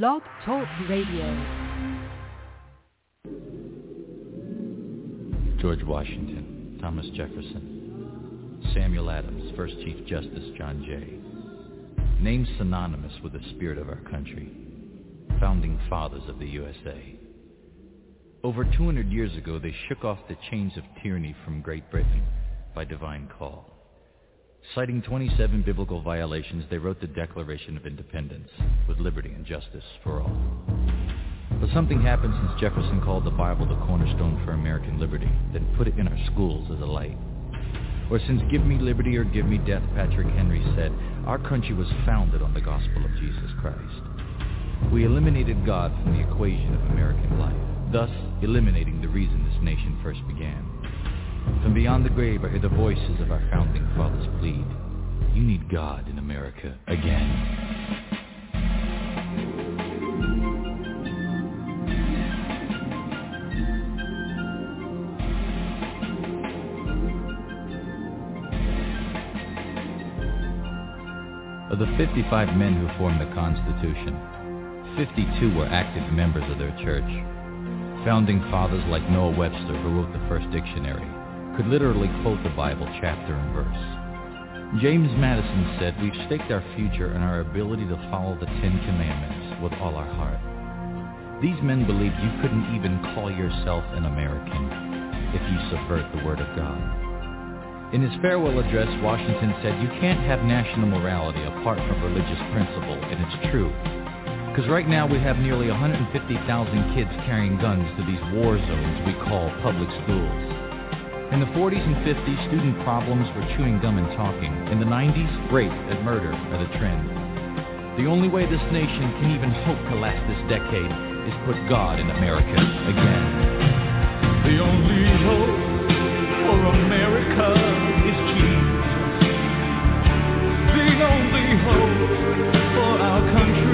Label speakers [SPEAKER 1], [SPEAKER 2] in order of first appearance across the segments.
[SPEAKER 1] Blog Talk Radio.
[SPEAKER 2] George Washington, Thomas Jefferson, Samuel Adams, First Chief Justice John Jay. Names synonymous with the spirit of our country. Founding fathers of the USA. Over 200 years ago, they shook off the chains of tyranny from Great Britain by divine call. Citing 27 biblical violations, they wrote the Declaration of Independence with liberty and justice for all. But something happened since Jefferson called the Bible the cornerstone for American liberty, then put it in our schools as a light. Or since Give Me Liberty or Give Me Death, Patrick Henry said, our country was founded on the gospel of Jesus Christ. We eliminated God from the equation of American life, thus eliminating the reason this nation first began. From beyond the grave I hear the voices of our founding fathers plead. You need God in America again. Of the 55 men who formed the Constitution, 52 were active members of their church. Founding fathers like Noah Webster, who wrote the first dictionary, could literally quote the Bible chapter and verse. James Madison said, we've staked our future and our ability to follow the Ten Commandments with all our heart. These men believed you couldn't even call yourself an American if you subvert the Word of God. In his farewell address, Washington said, you can't have national morality apart from religious principle, and it's true. Because right now we have nearly 150,000 kids carrying guns to these war zones we call public schools. In the 40s and 50s, student problems were chewing gum and talking. In the 90s, rape and murder are the trend. The only way this nation can even hope to last this decade is put God in America again.
[SPEAKER 3] The only hope for America is Jesus. The only hope for our country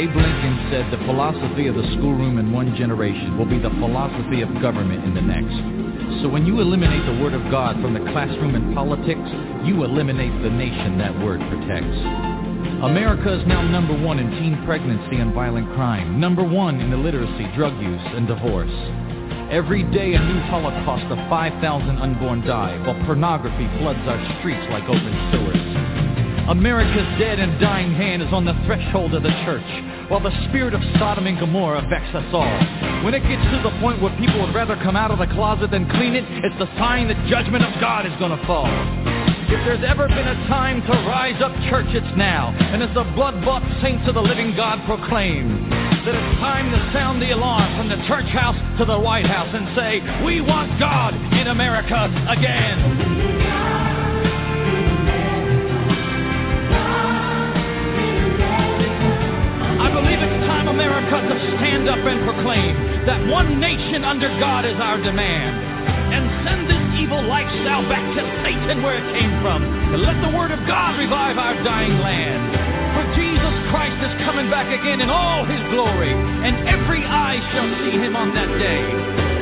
[SPEAKER 2] Abe Lincoln said the philosophy of the schoolroom in one generation will be the philosophy of government in the next. So when you eliminate the word of God from the classroom and politics, you eliminate the nation that word protects. America is now number one in teen pregnancy and violent crime, number one in illiteracy, drug use, and divorce. Every day a new holocaust of 5,000 unborn die, while pornography floods our streets like open sewers. America's dead and dying hand is on the threshold of the church, while the spirit of Sodom and Gomorrah vexes us all. When it gets to the point where people would rather come out of the closet than clean it, it's the sign that judgment of God is going to fall. If there's ever been a time to rise up, church, it's now. And as the blood-bought saints of the living God proclaim that it's time to sound the alarm from the church house to the White House and say, we want God in America again. Stand up and proclaim that one nation under God is our demand. And send this evil lifestyle back to Satan where it came from. And let the word of God revive our dying land. For Jesus Christ is coming back again in all his glory, and every eye shall see him on that day.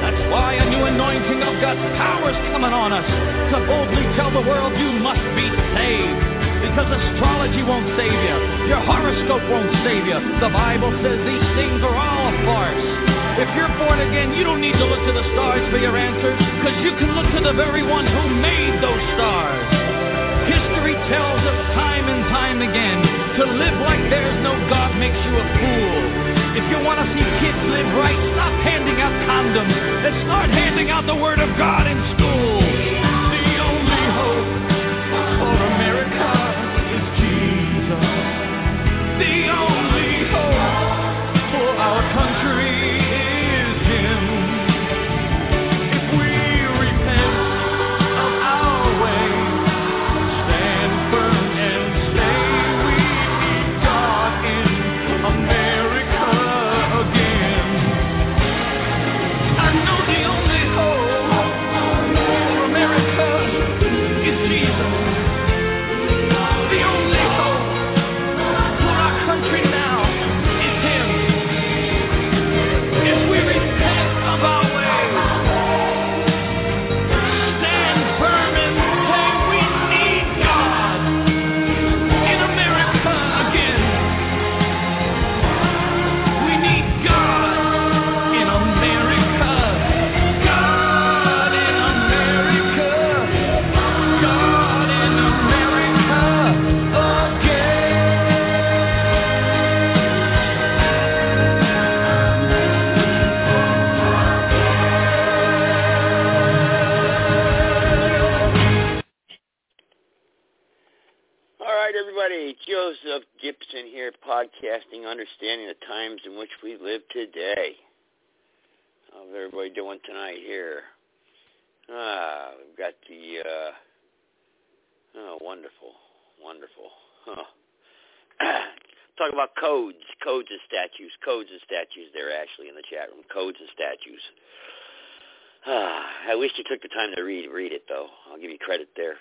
[SPEAKER 2] That's why a new anointing of God's power is coming on us to boldly tell the world you must be saved. Because astrology won't save you. Your horoscope won't save you. The Bible says these things are all a farce. If you're born again, you don't need to look to the stars for your answers, because you can look to the very one who made those stars. History tells us time and time again, to live like there's no God makes you a fool. If you want to see kids live right, stop handing out condoms and start handing out the Word of God in school.
[SPEAKER 4] Everybody. Joseph Gibson here, podcasting, understanding the times in which we live today. How's everybody doing tonight here? Ah, we've got the, uh, oh, wonderful, wonderful. Huh. Talk about codes, codes and statues, codes and statues there, Ashley, in the chat room, codes and statues. Ah, at least you took the time to read read it, though. I'll give you credit there.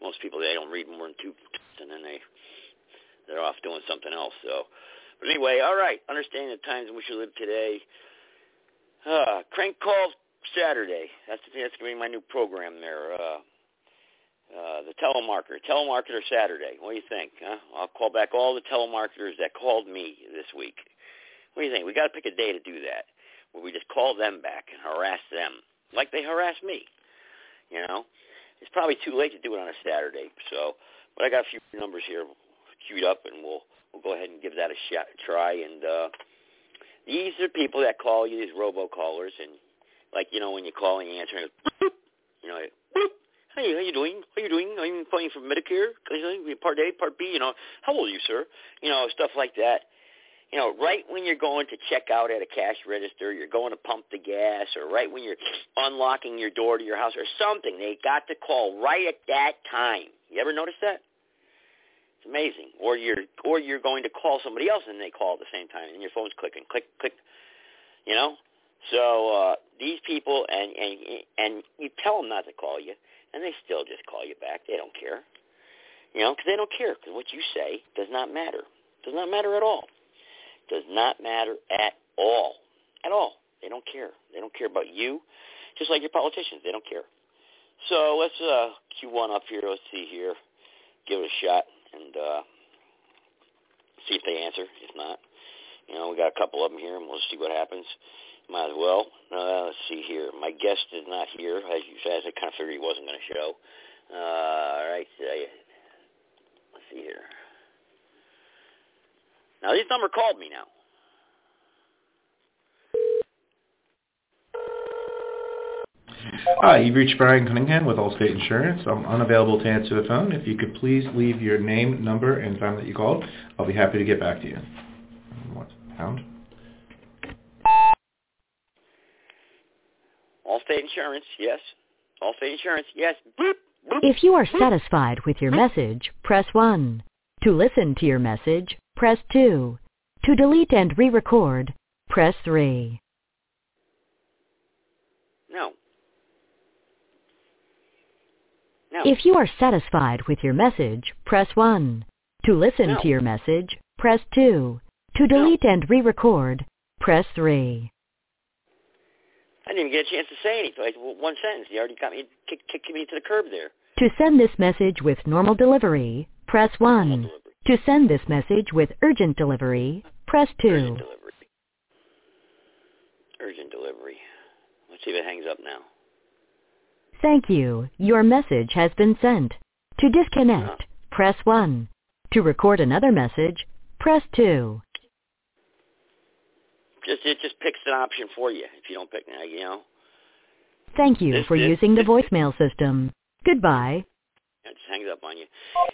[SPEAKER 4] Most people they don't read more than two, and then they they're off doing something else. So, but anyway, all right. Understanding the times in which we live today. Uh, crank call Saturday. That's that's gonna be my new program there. Uh, uh, the telemarketer, telemarketer Saturday. What do you think? Huh? I'll call back all the telemarketers that called me this week. What do you think? We got to pick a day to do that, where we just call them back and harass them like they harass me. You know, it's probably too late to do it on a Saturday. So, but I got a few numbers here queued up, and we'll we'll go ahead and give that a shot, try. And uh, these are people that call you, these robocallers, and like you know when you call and you answer, and it, you know, hey, how you doing? How you doing? I'm calling from Medicare. Part A, Part B. You know, how old are you, sir? You know, stuff like that you know, right when you're going to check out at a cash register, you're going to pump the gas, or right when you're unlocking your door to your house or something, they got to call right at that time. You ever notice that? It's amazing. Or you're or you're going to call somebody else and they call at the same time and your phone's clicking, click, click. You know? So uh these people and and and you tell them not to call you and they still just call you back. They don't care. You know, because they don't care because what you say does not matter. Does not matter at all does not matter at all. At all. They don't care. They don't care about you, just like your politicians. They don't care. So let's uh, cue one up here. Let's see here. Give it a shot and uh, see if they answer. If not, you know, we got a couple of them here, and we'll see what happens. Might as well. Uh, let's see here. My guest is not here, as you said. I kind of figured he wasn't going to show. Uh, all right. Uh, let's see here. Now, this number called me now.
[SPEAKER 5] Hi, you've reached Brian Cunningham with Allstate Insurance. I'm unavailable to answer the phone. If you could please leave your name, number, and time that you called, I'll be happy to get back to you. What? Pound?
[SPEAKER 4] Allstate Insurance, yes. Allstate Insurance, yes. Boop,
[SPEAKER 6] boop, if you are satisfied with your message, press 1. To listen to your message, press 2. To delete and re-record, press 3.
[SPEAKER 4] No. No.
[SPEAKER 6] If you are satisfied with your message, press 1. To listen
[SPEAKER 4] no.
[SPEAKER 6] to your message, press 2. To delete
[SPEAKER 4] no.
[SPEAKER 6] and re-record, press 3.
[SPEAKER 4] I didn't even get a chance to say anything. Like one sentence. You already got me kick, kicking me to the curb there.
[SPEAKER 6] To send this message with normal delivery, press 1. To send this message with urgent delivery, press 2.
[SPEAKER 4] Urgent delivery. Urgent delivery. Let's see if it hangs up now.
[SPEAKER 6] Thank you. Your message has been sent. To disconnect, press 1. To record another message, press 2.
[SPEAKER 4] Just it just picks an option for you if you don't pick, uh, you know.
[SPEAKER 6] Thank you
[SPEAKER 4] This-
[SPEAKER 6] for
[SPEAKER 4] this-
[SPEAKER 6] using the
[SPEAKER 4] this-
[SPEAKER 6] voicemail system. Goodbye.
[SPEAKER 4] It just hangs up on you.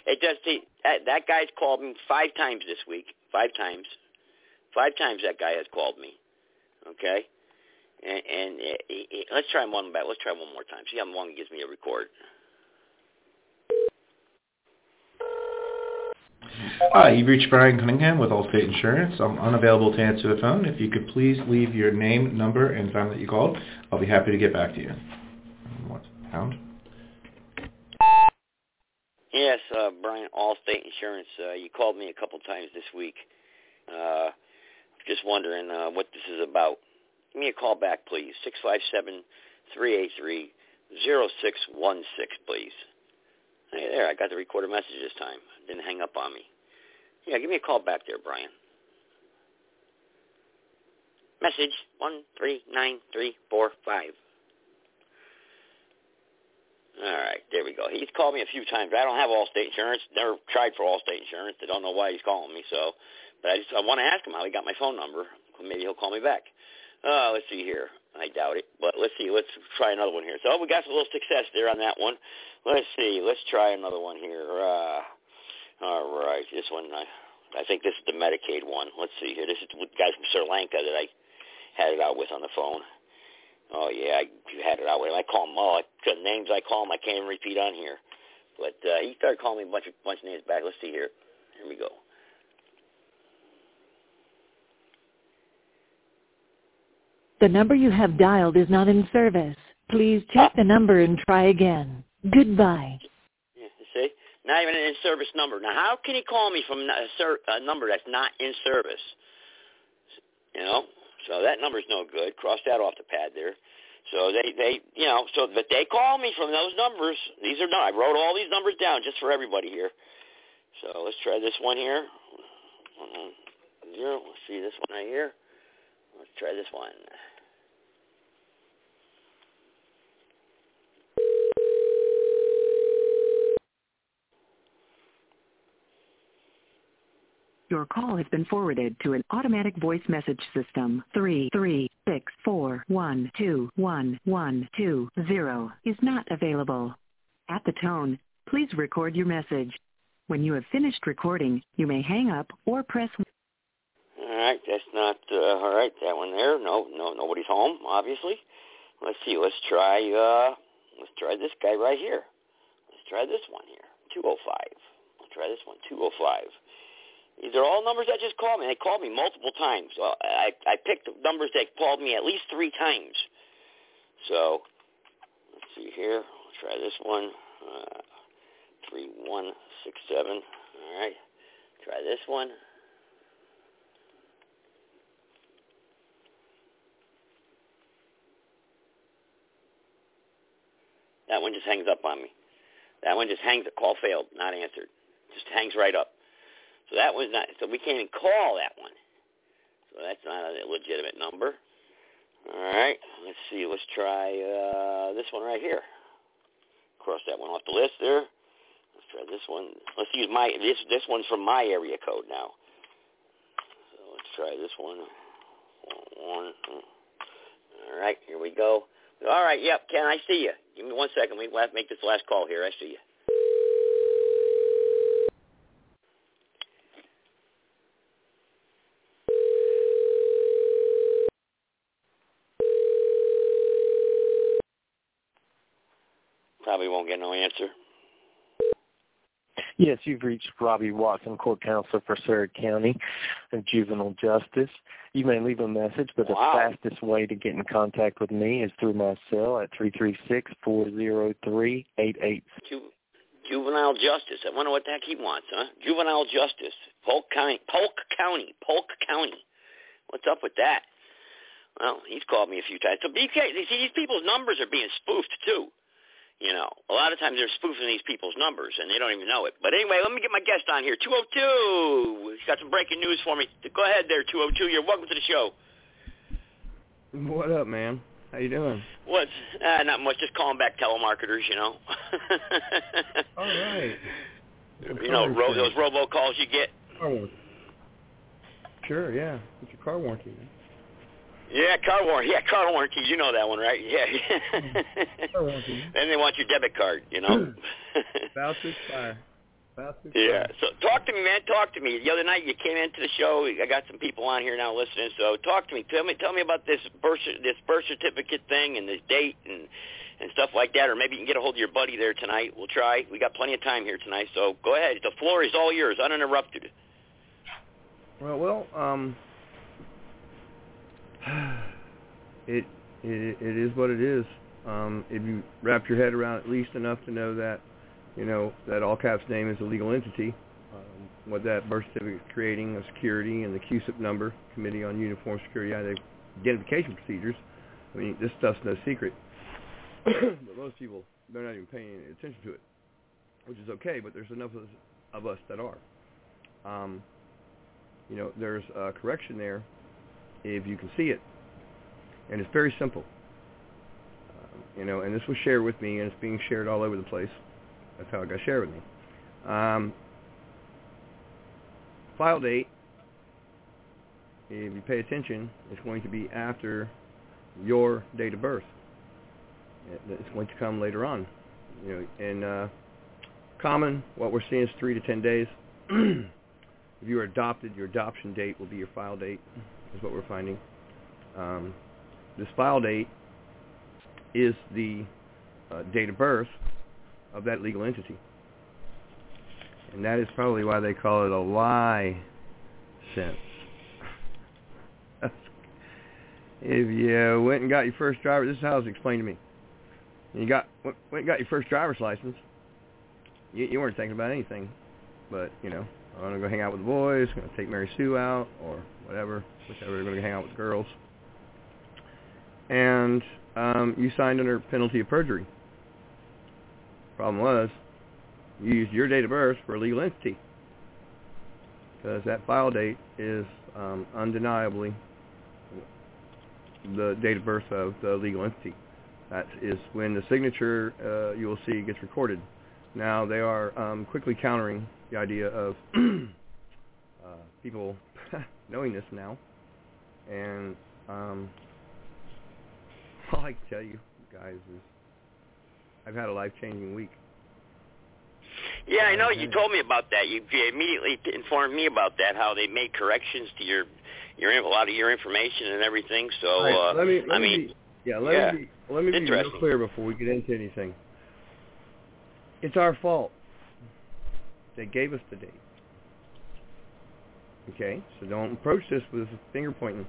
[SPEAKER 4] It does. That, that guy's called me five times this week. Five times. Five times that guy has called me. Okay. And, and it, it, let's try one back. Let's try one more time. See how long he gives me a record.
[SPEAKER 5] Hi, you've reached Brian Cunningham with Allstate Insurance. I'm unavailable to answer the phone. If you could please leave your name, number, and time that you called, I'll be happy to get back to you. What? Pound?
[SPEAKER 4] Yes, uh, Brian, Allstate Insurance. Uh, you called me a couple times this week. Uh, just wondering uh, what this is about. Give me a call back, please. Six five seven three eight three zero six one six, please. Hey, there, I got the recorded message this time. Didn't hang up on me. Yeah, give me a call back there, Brian. Message one three nine three four five. All right, there we go. He's called me a few times. I don't have Allstate insurance. Never tried for Allstate insurance. I don't know why he's calling me. So, but I just I want to ask him how he got my phone number. Maybe he'll call me back. Uh, let's see here. I doubt it, but let's see. Let's try another one here. So we got some little success there on that one. Let's see. Let's try another one here. Uh, All right, this one, I, I think this is the Medicaid one. Let's see here. This is the guy from Sri Lanka that I had it out with on the phone. Oh yeah, I had it out with him. I call him. Oh, the names I call him, I can't even repeat on here. But uh, he started calling me a bunch of bunch of names back. Let's see here. Here we go.
[SPEAKER 7] The number you have dialed is not in service. Please check the number and try again. Goodbye.
[SPEAKER 4] Yeah, see, not even an in-service number. Now, how can he call me from a, ser- a number that's not in service? You know, so that number's no good. Cross that off the pad there. So they, they, you know, so but they call me from those numbers. These are not. I wrote all these numbers down just for everybody here. So let's try this one here. Zero. Let's see this one right here. Let's try this one.
[SPEAKER 8] Your call has been forwarded to an automatic voice message system. Three three six four one two one one two zero is not available. At the tone, please record your message. When you have finished recording, you may hang up or press
[SPEAKER 4] All right, that's not uh, all right. That one there. No, no, nobody's home. Obviously. Let's see. Let's try. uh Let's try this guy right here. Let's try this one here. Two oh five. Let's try this one. Two oh five. These are all numbers that just called me. They called me multiple times. Uh, I I picked numbers that called me at least three times. So let's see here. Let's try this one. Uh, three one six seven. All right. Try this one. That one just hangs up on me. That one just hangs. Call failed, not answered. Just hangs right up. So that was not. So we can't even call that one. So that's not a legitimate number. All right. Let's see. Let's try uh, this one right here. Cross that one off the list there. Let's try this one. Let's use my this this one's from my area code now. So let's try this one. One. All right. Here we go. All right. Yep. Can I see you? Give me one second. We have to make this last call here. I see you. Probably won't get no answer.
[SPEAKER 9] Yes, you've reached Robbie Watson, Court Counselor for Surry County of Juvenile Justice. You may leave a message, but
[SPEAKER 4] Wow.
[SPEAKER 9] the fastest way to get in contact with me is through my cell at three three six four zero three eight eight.
[SPEAKER 4] Ju- juvenile justice. I wonder what the heck he wants, huh? Juvenile justice. Polk County. Polk County. Polk County. What's up with that? Well, he's called me a few times. So BK, see, these people's numbers are being spoofed too. You know, a lot of times they're spoofing these people's numbers and they don't even know it. But anyway, let me get my guest on here. 202. He's got some breaking news for me. Go ahead there, 202. You're welcome to the show.
[SPEAKER 10] What up, man? How you doing?
[SPEAKER 4] What's uh, not much. Just calling back telemarketers. You know.
[SPEAKER 10] All right.
[SPEAKER 4] You know, ro- those robocalls you get.
[SPEAKER 10] Car warranty. Sure, yeah. It's your car warranty. Man.
[SPEAKER 4] Yeah, car warranty. Yeah, car warranties. You know that one, right? Yeah.
[SPEAKER 10] Car warranty.
[SPEAKER 4] and they want your debit card. You know.
[SPEAKER 10] About to expire. About to
[SPEAKER 4] yeah. So talk to me, man. Talk to me. The other night you came into the show. I got some people on here now listening. So talk to me. Tell me. Tell me about this birth this birth certificate thing and this date and and stuff like that. Or maybe you can get a hold of your buddy there tonight. We'll try. We got plenty of time here tonight. So go ahead. The floor is all yours, uninterrupted.
[SPEAKER 10] Well, well, um, it it is what it is. Um, if you wrap your head around at least enough to know that, you know, that all caps name is a legal entity, um, what that birth certificate is creating, a security, and the CUSIP number, Committee on Uniform Security Identification Procedures. I mean, this stuff's no secret. but most people, they're not even paying any attention to it, which is okay. But there's enough of us, of us that are. Um, you know, there's a correction there if you can see it, and it's very simple. Um, you know, and this was shared with me, and it's being shared all over the place. That's how it got shared with me. Um, file date, if you pay attention, is going to be after your date of birth. It's going to come later on. You know, and uh, common, what we're seeing is three to ten days. if you are adopted, your adoption date will be your file date, is what we're finding. Um, this file date is the uh, date of birth of that legal entity. And that is probably why they call it a lie sense. if you went and got your first driver, this is how it's explained to me. You got went and got your first driver's license. You, you weren't thinking about anything, but you know, I'm gonna go hang out with the boys. Gonna take Mary Sue out or whatever, whichever. Gonna hang out with the girls. And um, you signed under penalty of perjury. Problem was, you used your date of birth for a legal entity because that file date is um, undeniably the date of birth of the legal entity. That is when the signature uh, you will see gets recorded. Now they are um, quickly countering the idea of uh, people knowing this now, and um, all I can tell you guys is I've had a life-changing week.
[SPEAKER 1] Yeah, I know. You told me about that. You immediately informed me about that. How they made corrections to your your a lot of your information and everything. So
[SPEAKER 10] right,
[SPEAKER 1] uh,
[SPEAKER 10] let me, let
[SPEAKER 1] I mean,
[SPEAKER 10] be, yeah, let
[SPEAKER 1] yeah,
[SPEAKER 10] me be, let me be real clear before we get into anything. It's our fault. They gave us the date. Okay, so don't approach this with finger pointing.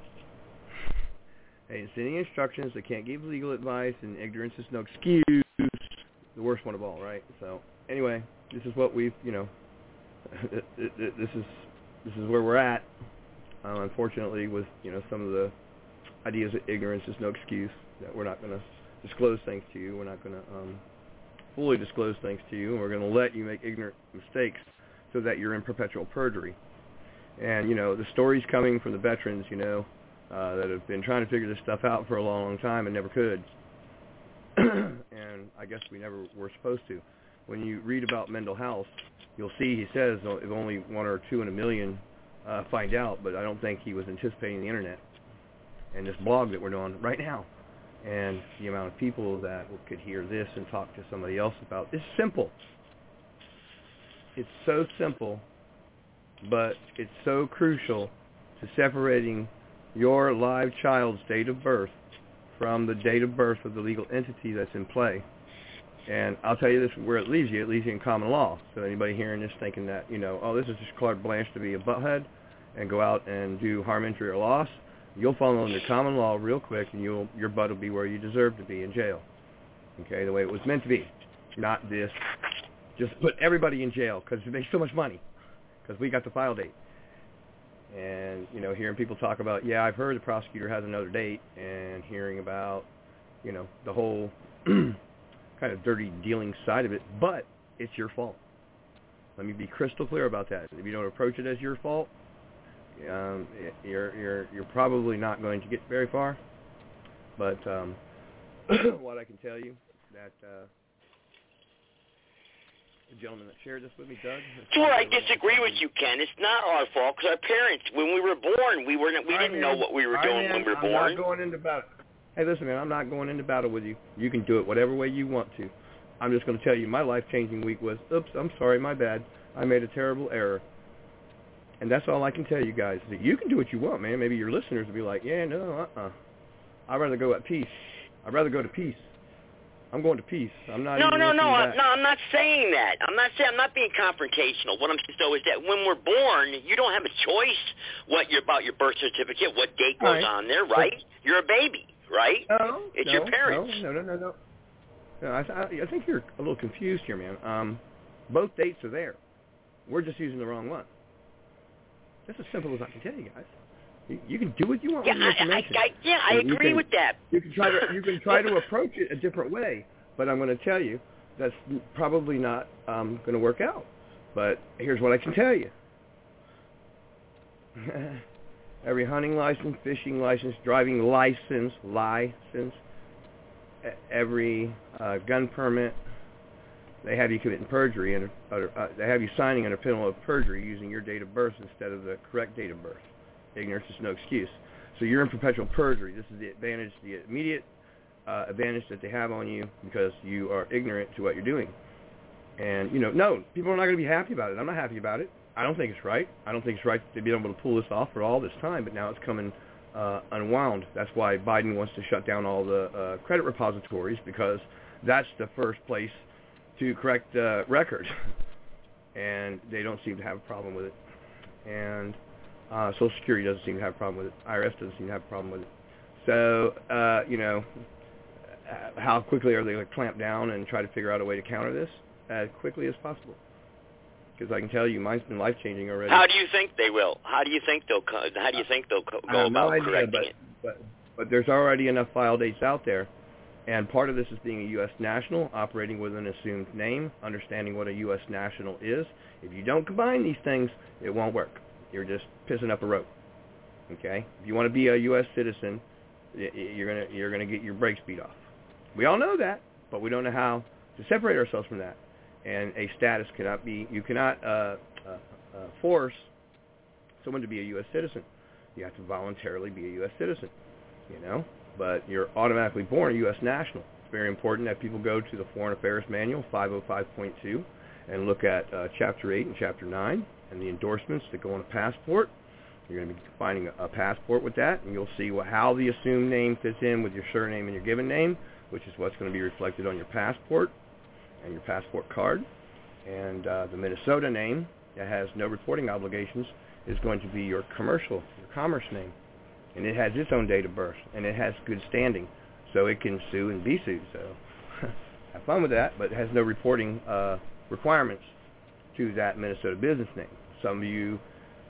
[SPEAKER 10] They didn't any instructions. They can't give legal advice, and ignorance is no excuse. The worst one of all, right? So anyway, this is what we've, you know, this is this is where we're at. Uh, unfortunately, with you know some of the ideas that ignorance is no excuse, that we're not going to disclose things to you. We're not going to um, fully disclose things to you, and we're going to let you make ignorant mistakes so that you're in perpetual perjury. And you know the stories coming from the veterans, you know, uh, that have been trying to figure this stuff out for a long, long time and never could. and I guess we never were supposed to. When you read about Mandell House, you'll see he says if only one or two in a million uh, find out, but I don't think he was anticipating the internet and this blog that we're doing right now. And the amount of people that could hear this and talk to somebody else about it's simple. It's so simple, but it's so crucial to separating your live child's date of birth from the date of birth of the legal entity that's in play. And I'll tell you this, where it leaves you, it leaves you in common law. So anybody hearing this thinking that, you know, oh, this is just carte blanche to be a butthead and go out and do harm, injury, or loss, you'll fall under common law real quick and you'll, your butt will be where you deserve to be in jail. Okay, the way it was meant to be. Not this, just put everybody in jail because it makes so much money because we got the file date. And, you know, hearing people talk about, yeah, I've heard the prosecutor has another date and hearing about, you know, the whole kind of dirty dealing side of it, but it's your fault. Let me be crystal clear about that. If you don't approach it as your fault, um, you're you're you're probably not going to get very far. But um, what I can tell you that uh, gentleman that shared this with me, Doug.
[SPEAKER 1] Sure, I disagree with you, Ken. It's not our fault because our parents, when we were born, we were we didn't know what we were doing when we were
[SPEAKER 10] I'm
[SPEAKER 1] born.
[SPEAKER 10] not going into battle. Hey, listen, man, I'm not going into battle with you. You can do it whatever way you want to. I'm just going to tell you my life-changing week was, oops, I'm sorry, my bad. I made a terrible error. And that's all I can tell you guys. That you can do what you want, man. Maybe your listeners will be like, yeah, no, uh-uh. I'd rather go at peace. I'd rather go to peace. I'm going to peace. I'm not.
[SPEAKER 1] No, no, no, I,
[SPEAKER 10] back.
[SPEAKER 1] no. I'm not saying that. I'm not saying I'm not being confrontational. What I'm saying though is that when we're born, you don't have a choice what you're about your birth certificate, what date goes
[SPEAKER 10] Right.
[SPEAKER 1] on there, right? You're a baby, right?
[SPEAKER 10] No,
[SPEAKER 1] It's
[SPEAKER 10] no,
[SPEAKER 1] your parents.
[SPEAKER 10] No, no, no, no, no. I, I, I think you're a little confused here, man. Um, both dates are there. We're just using the wrong one. That's as simple as I can tell you guys. You, can do what you want
[SPEAKER 1] Yeah,
[SPEAKER 10] with the
[SPEAKER 1] I, I. I, yeah, I
[SPEAKER 10] You
[SPEAKER 1] agree
[SPEAKER 10] can-
[SPEAKER 1] with that.
[SPEAKER 10] You can try to you can try to approach it a different way, but I'm going to tell you that's probably not um, going to work out. But here's what I can tell you: every hunting license, fishing license, driving license, license, every uh, gun permit, they have you committing perjury and uh, they have you signing under penalty of perjury using your date of birth instead of the correct date of birth. Ignorance is no excuse. So you're in perpetual perjury. This is the advantage, the immediate uh, advantage that they have on you because you are ignorant to what you're doing. And you know, no, people are not going to be happy about it. I'm not happy about it. I don't think it's right. I don't think it's right to be able to pull this off for all this time, but now it's coming uh, unwound. That's why Biden wants to shut down all the uh, credit repositories because that's the first place to correct uh, record, and they don't seem to have a problem with it. And uh, Social Security doesn't seem to have a problem with it. IRS doesn't seem to have a problem with it. So, uh, you know, uh, how quickly are they going to clamp down and try to figure out a way to counter this as quickly as possible? Because I can tell you, mine's been life changing already.
[SPEAKER 1] How do you think they will? How do you think they'll? Co- how do you think they'll co- go
[SPEAKER 10] have no idea,
[SPEAKER 1] correcting
[SPEAKER 10] but,
[SPEAKER 1] it?
[SPEAKER 10] But, but there's already enough file dates out there. And part of this is being a U.S. national, operating with an assumed name, understanding what a U.S. national is. If you don't combine these things, it won't work. You're just pissing up a rope. Okay? If you want to be a U.S. citizen, you're gonna you're gonna get your brakes beat off. We all know that, but we don't know how to separate ourselves from that. And a status cannot be you cannot uh, uh, uh, force someone to be a U.S. citizen. You have to voluntarily be a U.S. citizen. You know, but you're automatically born a U.S. national. It's very important that people go to the Foreign Affairs Manual 505.2 and look at uh, Chapter 8 and Chapter 9 and the endorsements that go on a passport. You're going to be finding a, passport with that, and you'll see how the assumed name fits in with your surname and your given name, which is what's going to be reflected on your passport and your passport card. And uh, the Minnesota name that has no reporting obligations is going to be your commercial, your commerce name. And it has its own date of birth, and it has good standing, so it can sue and be sued. So have fun with that, but it has no reporting uh, requirements to that Minnesota business name. Some of you,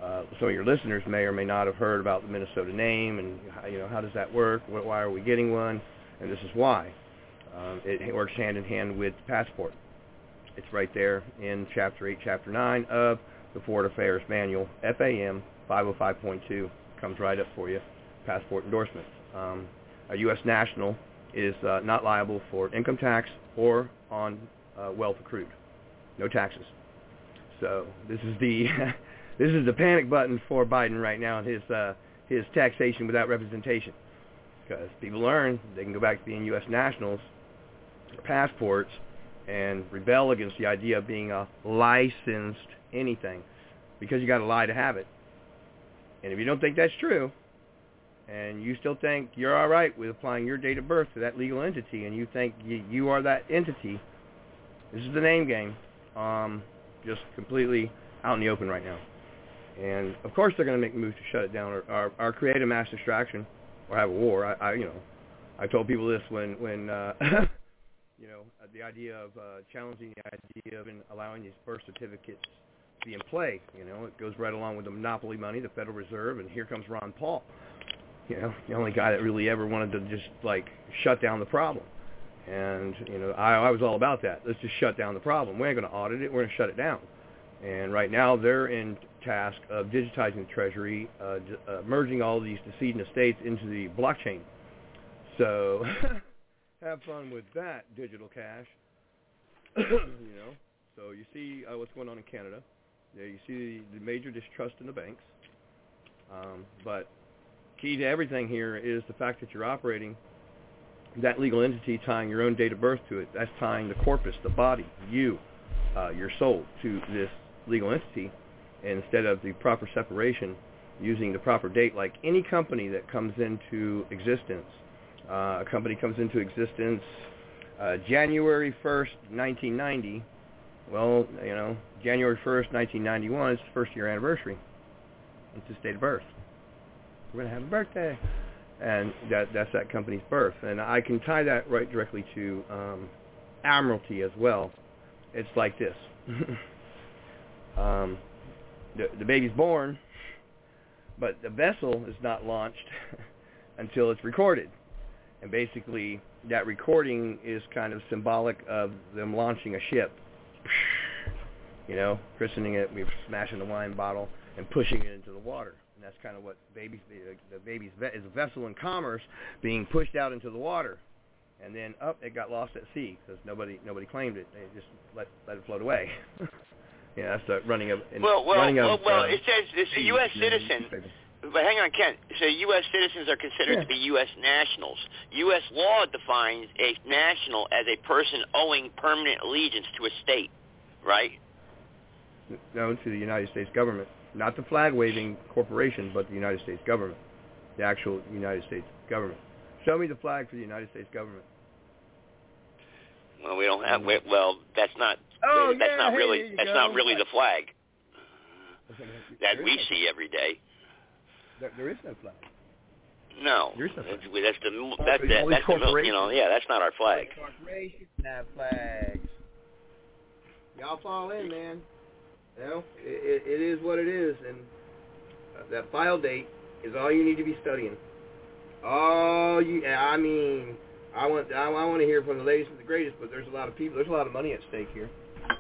[SPEAKER 10] uh, some of your listeners may or may not have heard about the Minnesota name, and you know how does that work? Wh- Why are we getting one? And this is why. Um, it works hand in hand with passport. It's right there in Chapter 8, Chapter 9 of the Foreign Affairs Manual, FAM 505.2. Comes right up for you, passport endorsements. Um, a U.S. national is uh, not liable for income tax or on uh, wealth accrued. No taxes. So this is the this is the panic button for Biden right now. and His uh, his taxation without representation, because people learn they can go back to being U.S. nationals, passports, and rebel against the idea of being a licensed anything, because you got to lie to have it. And if you don't think that's true, and you still think you're all right with applying your date of birth to that legal entity, and you think you, you are that entity, this is the name game. Um, just completely out in the open right now. And of course they're going to make moves to shut it down or, or, or create a mass distraction or have a war. I, I you know, I told people this when when uh, you know the idea of uh, challenging the idea of allowing these birth certificates to be in play. You know, it goes right along with the monopoly money, the Federal Reserve, and here comes Ron Paul. You know, the only guy that really ever wanted to just like shut down the problem. And you know, I, I was all about that. Let's just shut down the problem. We ain't going to audit it. We're going to shut it down. And right now, they're in task of digitizing the Treasury, uh, uh, merging all these decedent estates into the blockchain. So have fun with that, digital cash. you know. So you see uh, what's going on in Canada. You see the, the major distrust in the banks. Um, but key to everything here is the fact that you're operating that legal entity tying your own date of birth to it. That's tying the corpus, the body, you, uh, your soul to this legal entity and instead of the proper separation using the proper date like any company that comes into existence. Uh, a company comes into existence uh, January 1st, 1990. Well, you know, January 1st, 1991 is the first year anniversary. It's its date of birth. We're going to have a birthday and that that's that company's birth. And I can tie that right directly to um, Admiralty as well. It's like this: um, the the baby's born, but the vessel is not launched until it's recorded, and basically that recording is kind of symbolic of them launching a ship. You know, christening it, we're smashing the wine bottle and pushing it into the water and that's kind of what baby the, the baby's ve- is a vessel in commerce being pushed out into the water, and then up it got lost at sea because nobody nobody claimed it. They just let let it float away. yeah, that's the running of in,
[SPEAKER 1] Well, well,
[SPEAKER 10] running
[SPEAKER 1] well,
[SPEAKER 10] of,
[SPEAKER 1] well.
[SPEAKER 10] uh,
[SPEAKER 1] it says it's a U.S. citizen. But hang on, Ken. So U.S. citizens are considered
[SPEAKER 10] Yeah.
[SPEAKER 1] to be U.S. nationals. U.S. law defines a national as a person owing permanent allegiance to a state, right?
[SPEAKER 10] known to the United States government, not the flag-waving corporation, but the United States government, the actual United States government. Show me the flag for the United States government.
[SPEAKER 4] Well, we don't have. we- Well, that's not.
[SPEAKER 10] Oh,
[SPEAKER 4] that's
[SPEAKER 10] yeah,
[SPEAKER 4] not
[SPEAKER 10] hey,
[SPEAKER 4] really. That's
[SPEAKER 10] go.
[SPEAKER 4] not really the flag that we
[SPEAKER 10] no-
[SPEAKER 4] see every day.
[SPEAKER 10] There, there is no flag.
[SPEAKER 4] No,
[SPEAKER 10] There is no
[SPEAKER 4] that's,
[SPEAKER 10] flag.
[SPEAKER 4] that's the that's
[SPEAKER 10] Only
[SPEAKER 4] the, that's the oh, mil- you know yeah that's not our flag.
[SPEAKER 10] Corporations have flags. Y'all fall in, man. You know, it, it, it is what it is, and uh, that file date is all you need to be studying. All you, I mean, I want, I, I want to hear from the latest and the greatest, but there's a lot of people, there's a lot of money at stake here. I'll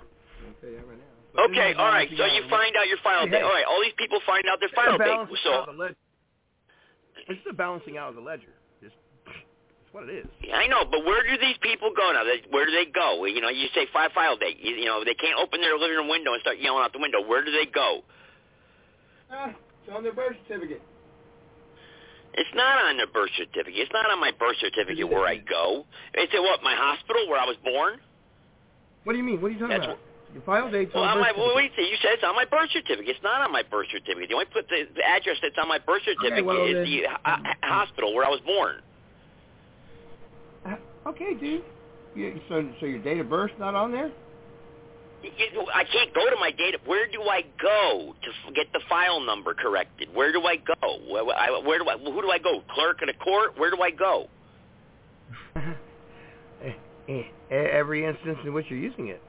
[SPEAKER 10] tell you that right now. But
[SPEAKER 4] Okay, all right. So you find out your file
[SPEAKER 10] Hey,
[SPEAKER 4] date.
[SPEAKER 10] hey.
[SPEAKER 4] All right, all these people find out their
[SPEAKER 10] It's
[SPEAKER 4] file date. So
[SPEAKER 10] of the ledger. It's the balancing out of the ledger. What it is.
[SPEAKER 4] Yeah, I know, but where do these people go now? They, where do they go? You know, you say five file date. You, you know, they can't open their living room window and start yelling out the window. Where do they go?
[SPEAKER 10] Ah, it's on their birth certificate.
[SPEAKER 4] It's not on their birth certificate. It's not on my birth certificate where I go. It's at what my hospital where I was born.
[SPEAKER 10] What do you mean? What are you talking
[SPEAKER 4] That's
[SPEAKER 10] about? Your file date's
[SPEAKER 4] Well,
[SPEAKER 10] on
[SPEAKER 4] on my, well, do you said it's on my birth certificate. It's not on my birth certificate. The only put the, the address that's on my birth certificate
[SPEAKER 10] well,
[SPEAKER 4] is the uh, hospital where I was born.
[SPEAKER 10] Okay, dude. You, so, so your date of birth's not on there?
[SPEAKER 4] I can't go to my data. Where do I go to f- get the file number corrected? Where do I go? Where, I- where do I? Who do I go? Clerk in a court? Where do I go?
[SPEAKER 10] Every instance in which you're using it.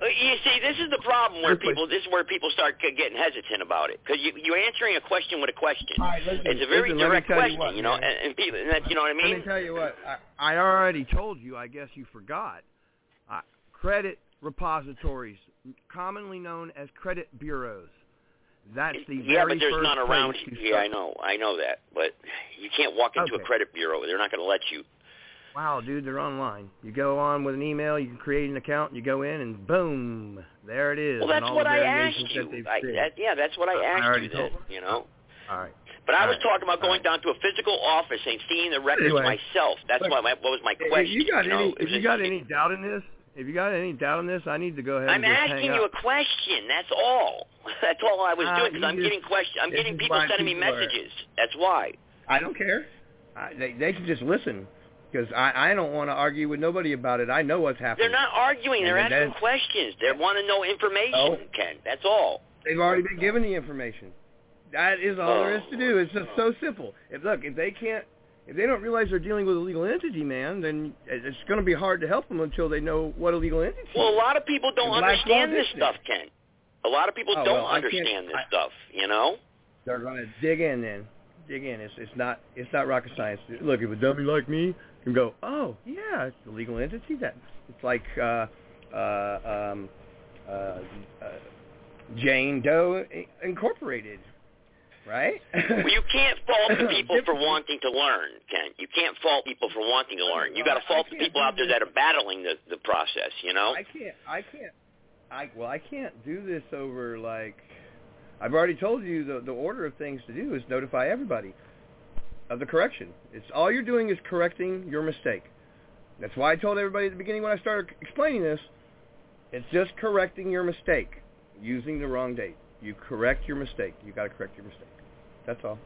[SPEAKER 4] You see, this is the problem where people. This is where people start getting hesitant about it because you, you're answering a question with a question.
[SPEAKER 10] Right, listen,
[SPEAKER 4] it's a very
[SPEAKER 10] listen,
[SPEAKER 4] direct
[SPEAKER 10] tell you
[SPEAKER 4] question,
[SPEAKER 10] what,
[SPEAKER 4] you know, and, and people, and that's, you know what I mean.
[SPEAKER 10] Let me tell you what. I, I already told you. I guess you forgot. Uh, credit repositories, commonly known as credit bureaus. That's the
[SPEAKER 4] yeah, but there's none around. Yeah, I know, I know that, but you can't walk into
[SPEAKER 10] Okay.
[SPEAKER 4] a credit bureau. They're not going to let you.
[SPEAKER 10] Wow, dude, they're online. You go on with an email, you can create an account, you go in, and boom, there it is.
[SPEAKER 4] Well, that's
[SPEAKER 10] all
[SPEAKER 4] what I asked you.
[SPEAKER 10] they've
[SPEAKER 4] I, that, yeah, that's what I
[SPEAKER 10] I
[SPEAKER 4] asked
[SPEAKER 10] already
[SPEAKER 4] you.
[SPEAKER 10] Told-
[SPEAKER 4] you know.
[SPEAKER 10] All right.
[SPEAKER 4] But I
[SPEAKER 10] All
[SPEAKER 4] was
[SPEAKER 10] right.
[SPEAKER 4] talking about going down to a physical office and seeing the records
[SPEAKER 10] Anyway.
[SPEAKER 4] myself. That's
[SPEAKER 10] Look,
[SPEAKER 4] what, my, what was my
[SPEAKER 10] If
[SPEAKER 4] question.
[SPEAKER 10] you got
[SPEAKER 4] know?
[SPEAKER 10] any, if you got any doubt in this, if you got any doubt in this, I need to go ahead
[SPEAKER 4] I'm
[SPEAKER 10] and just
[SPEAKER 4] asking you
[SPEAKER 10] up.
[SPEAKER 4] a question. That's all. That's all I was
[SPEAKER 10] Ah,
[SPEAKER 4] doing because I'm
[SPEAKER 10] just-
[SPEAKER 4] getting questions. I'm getting people sending me
[SPEAKER 10] people are-
[SPEAKER 4] messages. That's why.
[SPEAKER 10] I don't care. I, they they can just listen because I I don't want to argue with nobody about it. I know what's happening.
[SPEAKER 4] They're not arguing. They're
[SPEAKER 10] And
[SPEAKER 4] asking questions. They want to know information,
[SPEAKER 10] No.
[SPEAKER 4] Ken. That's all.
[SPEAKER 10] They've already been given the information. That is all there is to do. It's just so simple. If look, if they can't, if they don't realize they're dealing with a legal entity, man, then it's going to be hard to help them until they know what a legal entity. Is.
[SPEAKER 4] Well, a lot of people don't
[SPEAKER 10] And
[SPEAKER 4] understand this stuff, Ken. A lot of people
[SPEAKER 10] Oh,
[SPEAKER 4] don't
[SPEAKER 10] well,
[SPEAKER 4] understand this
[SPEAKER 10] I-
[SPEAKER 4] stuff. You know.
[SPEAKER 10] They're going to dig in then. Dig in. It's it's not it's not rocket science. Look, if a dummy like me can go, oh yeah, it's a legal entity. That it's like uh, uh, um, uh, uh, Jane Doe Incorporated, right?
[SPEAKER 4] Well, you can't fault the people for wanting to learn, Ken. You can't fault people for wanting to learn. You got to fault the people out there that are battling the the process. You know.
[SPEAKER 10] I can't. I can't. I well, I can't do this over like. I've already told you the the order of things to do is notify everybody of the correction. It's all you're doing is correcting your mistake. That's why I told everybody at the beginning when I started explaining this. It's just correcting your mistake using the wrong date. You correct your mistake. You got to correct your mistake. That's all.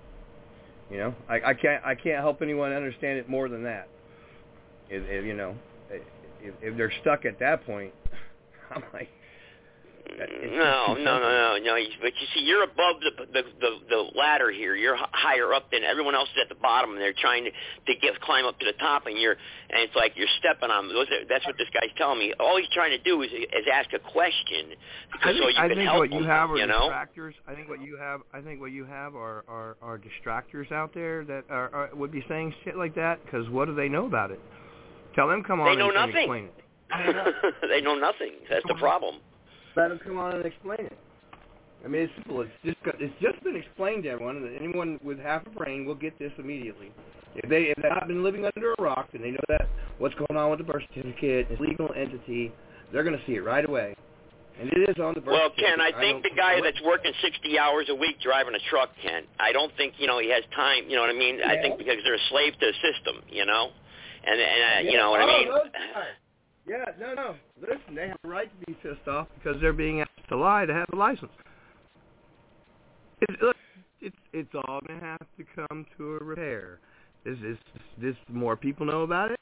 [SPEAKER 10] You know, I, I can't I can't help anyone understand it more than that. If, if you know, if, if they're stuck at that point, I'm like,
[SPEAKER 4] No, no, no, no, no. But you see, you're above the the the, the ladder here. You're higher up than everyone else is at the bottom, and they're trying to to get climb up to the top, and you're and it's like you're stepping on. those are- That's what this guy's telling me. All he's trying to do is is ask a question,
[SPEAKER 10] I
[SPEAKER 4] because so you
[SPEAKER 10] I
[SPEAKER 4] can
[SPEAKER 10] think
[SPEAKER 4] help
[SPEAKER 10] what you
[SPEAKER 4] him,
[SPEAKER 10] have are
[SPEAKER 4] you know.
[SPEAKER 10] distractors. I think what you have, I think what you have are are, are distractors out there that are, are would be saying shit like that. Because what do they know about it? Tell them come on.
[SPEAKER 4] They know
[SPEAKER 10] and, and
[SPEAKER 4] nothing.
[SPEAKER 10] explain it.
[SPEAKER 4] they know nothing. That's the problem.
[SPEAKER 10] Let them come on and explain it. I mean, it's simple. It's just got- it's just been explained to everyone, and anyone with half a brain will get this immediately. If they if they've not been living under a rock and they know that what's going on with the birth certificate, it's a legal entity, they're going to see it right away. And it is on the birth certificate. Well.
[SPEAKER 4] Ken, I think
[SPEAKER 10] don't-
[SPEAKER 4] the guy that's working 60 hours a week driving a truck, Ken, I don't think, you know, he has time, you know what I mean? I think because they're a slave to the system, you know? And, and uh, you know what I
[SPEAKER 10] Oh,
[SPEAKER 4] mean?
[SPEAKER 10] Yeah, no, no. Listen, they have a right to be pissed off because they're being asked to lie to have a license. It, look, it's it's all gonna have to come to a repair. This is this. The more people know about it,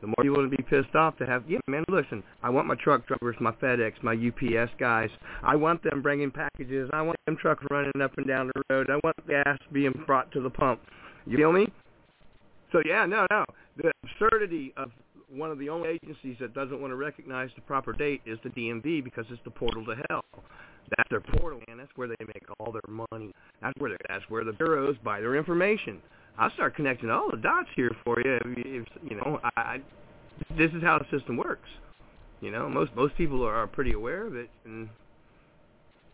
[SPEAKER 10] the more people will be pissed off to have. Yeah, man. Listen, I want my truck drivers, my FedEx, my UPS guys. I want them bringing packages. I want them trucks running up and down the road. I want gas being brought to the pump. You feel me? So yeah, no, no. The absurdity of one of the only agencies that doesn't want to recognize the proper date is the DMV because it's the portal to hell. That's their portal, and that's where they make all their money. That's where that's where the bureaus buy their information. I'll start connecting all the dots here for you. If, if, you know, I, I, this is how the system works. You know, most most people are, are pretty aware of it, and,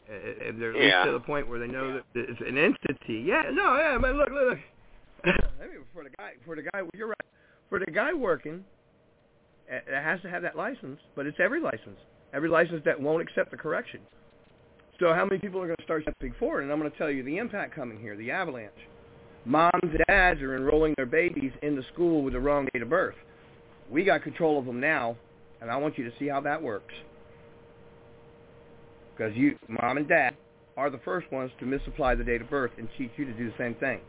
[SPEAKER 10] and they're at
[SPEAKER 4] yeah.
[SPEAKER 10] Least to the point where they know that it's an entity. Yeah, no, yeah, man. Look, look, look. I mean, for the guy, for the guy, you're right. For the guy working, it has to have that license, but it's every license, every license that won't accept the correction. So how many people are going to start stepping forward? And I'm going to tell you the impact coming here, the avalanche. Moms and dads are enrolling their babies in the school with the wrong date of birth. We got control of them now, and I want you to see how that works. Because you, mom and dad, are the first ones to misapply the date of birth and teach you to do the same thing.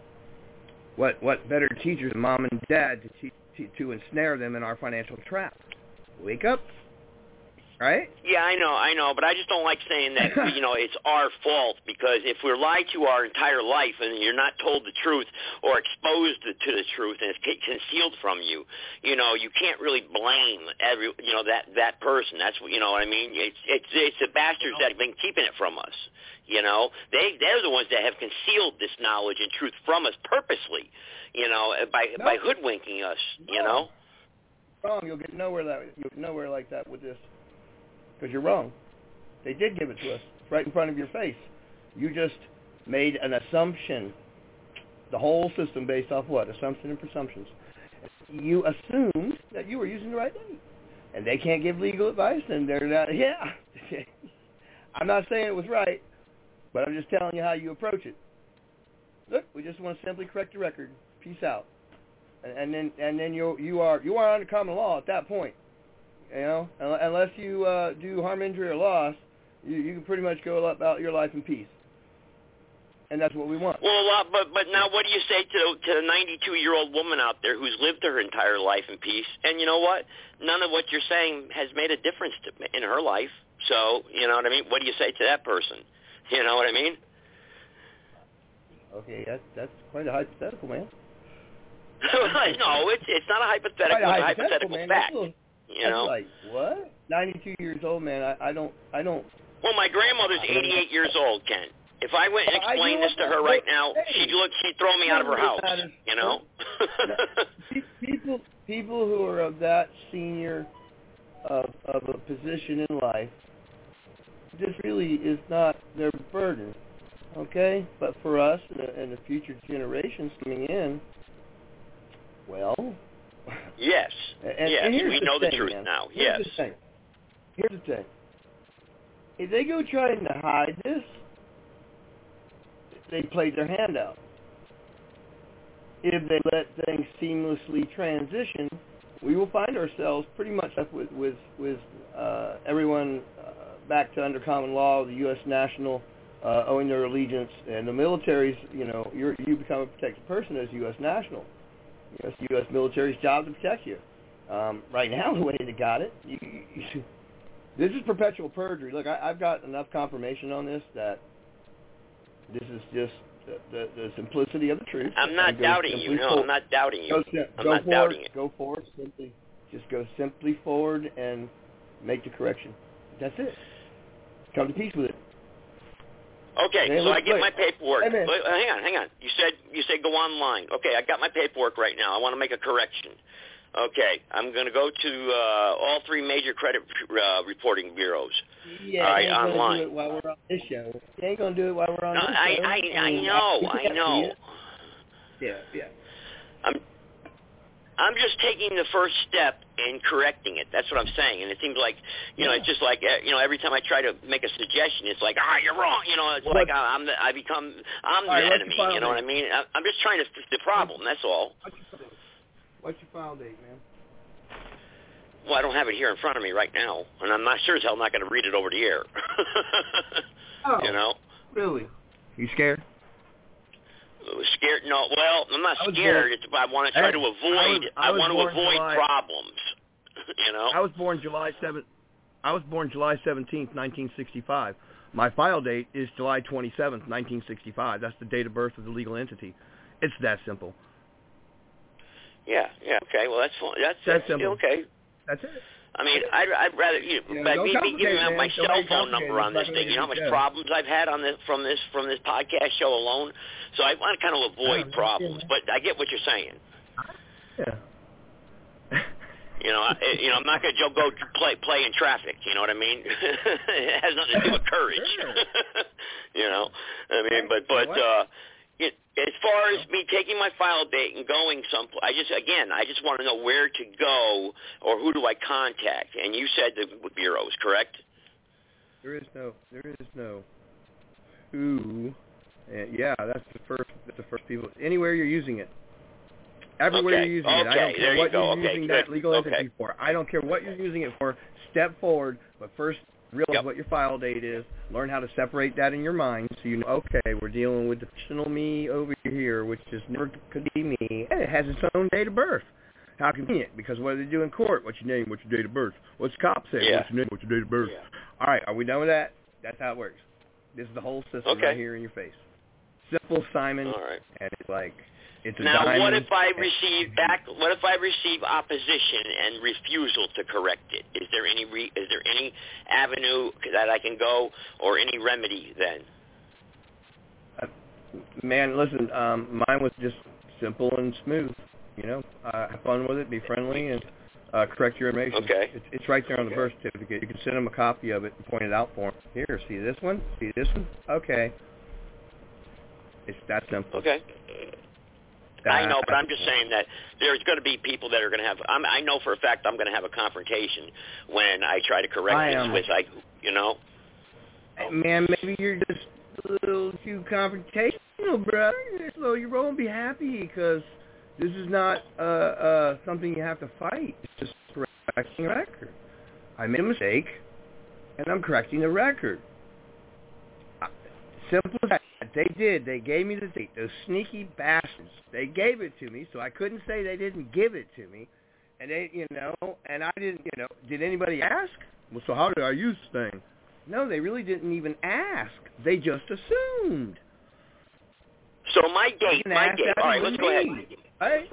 [SPEAKER 10] What what better teachers than mom and dad to teach to, to ensnare them in our financial trap? Wake up, right?
[SPEAKER 4] Yeah, I know, I know, but I just don't like saying that you know it's our fault because if we're lied to our entire life and you're not told the truth or exposed to the truth and it's concealed from you, you know, you can't really blame every you know that that person. That's what you know what I mean. It's it's it's the bastards that have been keeping it from us. You know, they they're the ones that have concealed this knowledge and truth from us purposely. You know, uh, by
[SPEAKER 10] No.
[SPEAKER 4] by hoodwinking us. You know.
[SPEAKER 10] Wrong. You'll get nowhere that you'll get nowhere like that with this. Because you're wrong. They did give it to us right in front of your face. You just made an assumption. The whole system based off what? Assumption and presumptions. You assumed that you were using the right date. And they can't give legal advice and they're not yeah. I'm not saying it was right, but I'm just telling you how you approach it. Look, we just want to simply correct the record. Peace out. And, and then and then you you are you are under common law at that point. You know, unless you uh, do harm, injury, or loss, you, you can pretty much go about your life in peace. And that's what we want.
[SPEAKER 4] Well, uh, but but now, what do you say to to the 92 year old woman out there who's lived her entire life in peace? And you know what? None of what you're saying has made a difference to, in her life. So you know what I mean. What do you say to that person? You know what I mean?
[SPEAKER 10] Okay, that's that's quite a hypothetical, man.
[SPEAKER 4] no, it's it's not a hypothetical.
[SPEAKER 10] Quite a
[SPEAKER 4] it's a
[SPEAKER 10] hypothetical,
[SPEAKER 4] hypothetical
[SPEAKER 10] man.
[SPEAKER 4] fact.
[SPEAKER 10] That's
[SPEAKER 4] You
[SPEAKER 10] that's
[SPEAKER 4] know.
[SPEAKER 10] like what? Ninety-two years old, man. I, I don't, I don't.
[SPEAKER 4] Well, my grandmother's 88 years old, Ken. If I went and explained this to her right now, she'd look, she'd throw me out of her house.
[SPEAKER 10] of that is-
[SPEAKER 4] You know.
[SPEAKER 10] People, people who are of that senior of of a position in life, this really is not their burden. Okay, but for us and the, and the future generations coming in, well,
[SPEAKER 4] yes.
[SPEAKER 10] and,
[SPEAKER 4] yes.
[SPEAKER 10] and
[SPEAKER 4] we
[SPEAKER 10] the
[SPEAKER 4] know
[SPEAKER 10] thing,
[SPEAKER 4] the truth
[SPEAKER 10] man.
[SPEAKER 4] now.
[SPEAKER 10] Here's
[SPEAKER 4] yes.
[SPEAKER 10] the thing. Here's the thing. If they go trying to hide this, they played their hand out. If they let things seamlessly transition, we will find ourselves pretty much up with with with uh, everyone uh, back to under common law, the U.S. national, uh, owing their allegiance, and the military's. You know, you you become a protected person as U.S. national. Yes, U.S. military's job to protect you. Um, right now, the way they got it, you, you, this is perpetual perjury. Look, I, I've got enough confirmation on this that this is just the, the, the simplicity of the truth.
[SPEAKER 4] I'm not
[SPEAKER 10] go
[SPEAKER 4] doubting you. No,
[SPEAKER 10] for-
[SPEAKER 4] I'm not doubting you.
[SPEAKER 10] Go, sim-
[SPEAKER 4] I'm
[SPEAKER 10] go
[SPEAKER 4] not
[SPEAKER 10] forward.
[SPEAKER 4] doubting it.
[SPEAKER 10] Go forward. Simply, just go simply forward and make the correction. That's it. Come to peace with it.
[SPEAKER 4] Okay, so I get my paperwork. Hang on, hang on. You said you said go online. Okay, I got my paperwork right now. I want to make a correction. Okay, I'm going to go to uh, all three major credit uh, reporting bureaus.
[SPEAKER 10] Yeah,
[SPEAKER 4] All right,
[SPEAKER 10] you ain't gonna
[SPEAKER 4] online.
[SPEAKER 10] do it while we're on this show. You ain't gonna do it while we're on
[SPEAKER 4] No,
[SPEAKER 10] this
[SPEAKER 4] I,
[SPEAKER 10] show.
[SPEAKER 4] I, I
[SPEAKER 10] mean,
[SPEAKER 4] know, I know.
[SPEAKER 10] Yeah, yeah.
[SPEAKER 4] I'm, I'm just taking the first step in correcting it. That's what I'm saying. And it seems like, you know,
[SPEAKER 10] Yeah.
[SPEAKER 4] it's just like, uh, you know, every time I try to make a suggestion, it's like, ah, you're wrong. You know, it's
[SPEAKER 10] Well,
[SPEAKER 4] like
[SPEAKER 10] let's-
[SPEAKER 4] I- I'm the, I become, I'm
[SPEAKER 10] All right,
[SPEAKER 4] the
[SPEAKER 10] what's
[SPEAKER 4] enemy. You know what I mean? I- I'm just trying to fix the problem. That's all.
[SPEAKER 10] What's your file date? What's your file date, man?
[SPEAKER 4] Well, I don't have it here in front of me right now, and I'm not sure as hell not going to read it over the air.
[SPEAKER 10] oh,
[SPEAKER 4] you know?
[SPEAKER 10] Really? You scared?
[SPEAKER 4] Scared? No. Well, I'm not scared. It's I want to try to avoid.
[SPEAKER 10] I, was, I,
[SPEAKER 4] I want to avoid
[SPEAKER 10] July,
[SPEAKER 4] problems. you know.
[SPEAKER 10] I was born July seventh. I was born July seventeenth, nineteen sixty-five. My file date is July twenty-seventh, nineteen sixty-five. That's the date of birth of the legal entity. It's that simple.
[SPEAKER 4] Yeah. Yeah. Okay. Well, that's fine. That's,
[SPEAKER 10] that's simple.
[SPEAKER 4] Okay.
[SPEAKER 10] That's it.
[SPEAKER 4] I mean, I'd, I'd rather you,
[SPEAKER 10] yeah,
[SPEAKER 4] by me, me giving out my
[SPEAKER 10] man.
[SPEAKER 4] cell phone number on this thing. You know how much problems I've had on this from this from this podcast show alone. So I want to kind of avoid
[SPEAKER 10] yeah,
[SPEAKER 4] problems, but I get what you're saying.
[SPEAKER 10] Yeah.
[SPEAKER 4] You know, I, you know, I'm not going to go play play in traffic. You know what I mean? it has nothing to do with courage. you know, I mean, but but uh, it, as far as me taking my file date and going some, I just again, I just want to know where to go or who do I contact. And you said the bureaus, correct?
[SPEAKER 10] There is no, there is no who. Yeah, that's the first. That's the first people. Anywhere you're using it. Everywhere
[SPEAKER 4] okay.
[SPEAKER 10] you're using
[SPEAKER 4] okay.
[SPEAKER 10] it. I don't care what
[SPEAKER 4] you
[SPEAKER 10] are
[SPEAKER 4] okay.
[SPEAKER 10] using
[SPEAKER 4] Good.
[SPEAKER 10] that legal entity for. I don't care what you're using it for. Step forward, but first realize
[SPEAKER 4] yep.
[SPEAKER 10] what your file date is. Learn how to separate that in your mind so you know, okay, we're dealing with the fictional me over here, which is never could be me. And it has its own date of birth. How convenient, because what do they do in court? What's your name? What's your date of birth? What's the cop say?
[SPEAKER 4] Yeah.
[SPEAKER 10] What's your name? What's your date of birth?
[SPEAKER 4] Yeah.
[SPEAKER 10] All right, are we done with that? That's how it works. This is the whole system
[SPEAKER 4] okay.
[SPEAKER 10] right here in your face. Simple, Simon,
[SPEAKER 4] All right.
[SPEAKER 10] and it's like it's a
[SPEAKER 4] now,
[SPEAKER 10] diamond
[SPEAKER 4] what if I receive back? What if I receive opposition and refusal to correct it? Is there any re, is there any avenue that I can go or any remedy then?
[SPEAKER 10] Uh, man, listen, um, mine was just simple and smooth. You know, uh, have fun with it, be friendly, and uh, correct your information.
[SPEAKER 4] Okay.
[SPEAKER 10] It's, it's right there on the birth certificate. You can send them a copy of it and point it out for them. Here, see this one? See this one? Okay. It's that simple.
[SPEAKER 4] Okay. I know, but I'm just saying that there's going to be people that are going to have. I'm, I know for a fact I'm going to have a confrontation when I try to correct
[SPEAKER 10] I
[SPEAKER 4] this
[SPEAKER 10] am.
[SPEAKER 4] with like, you know.
[SPEAKER 10] Man, maybe you're just a little too confrontational, brother. Slow roll and be happy because this is not uh, uh, something you have to fight. It's just correcting a record. I made a mistake, and I'm correcting the record. Simple as that. They did. They gave me the date. Those sneaky bastards. They gave it to me, so I couldn't say they didn't give it to me. And they, you know, and I didn't, you know, did anybody ask? Well, so how did I use the thing? No, they really didn't even ask. They just assumed.
[SPEAKER 4] So my date,
[SPEAKER 10] can
[SPEAKER 4] my
[SPEAKER 10] ask
[SPEAKER 4] date.
[SPEAKER 10] that
[SPEAKER 4] All right,
[SPEAKER 10] of
[SPEAKER 4] let's go ahead.
[SPEAKER 10] me. Hey,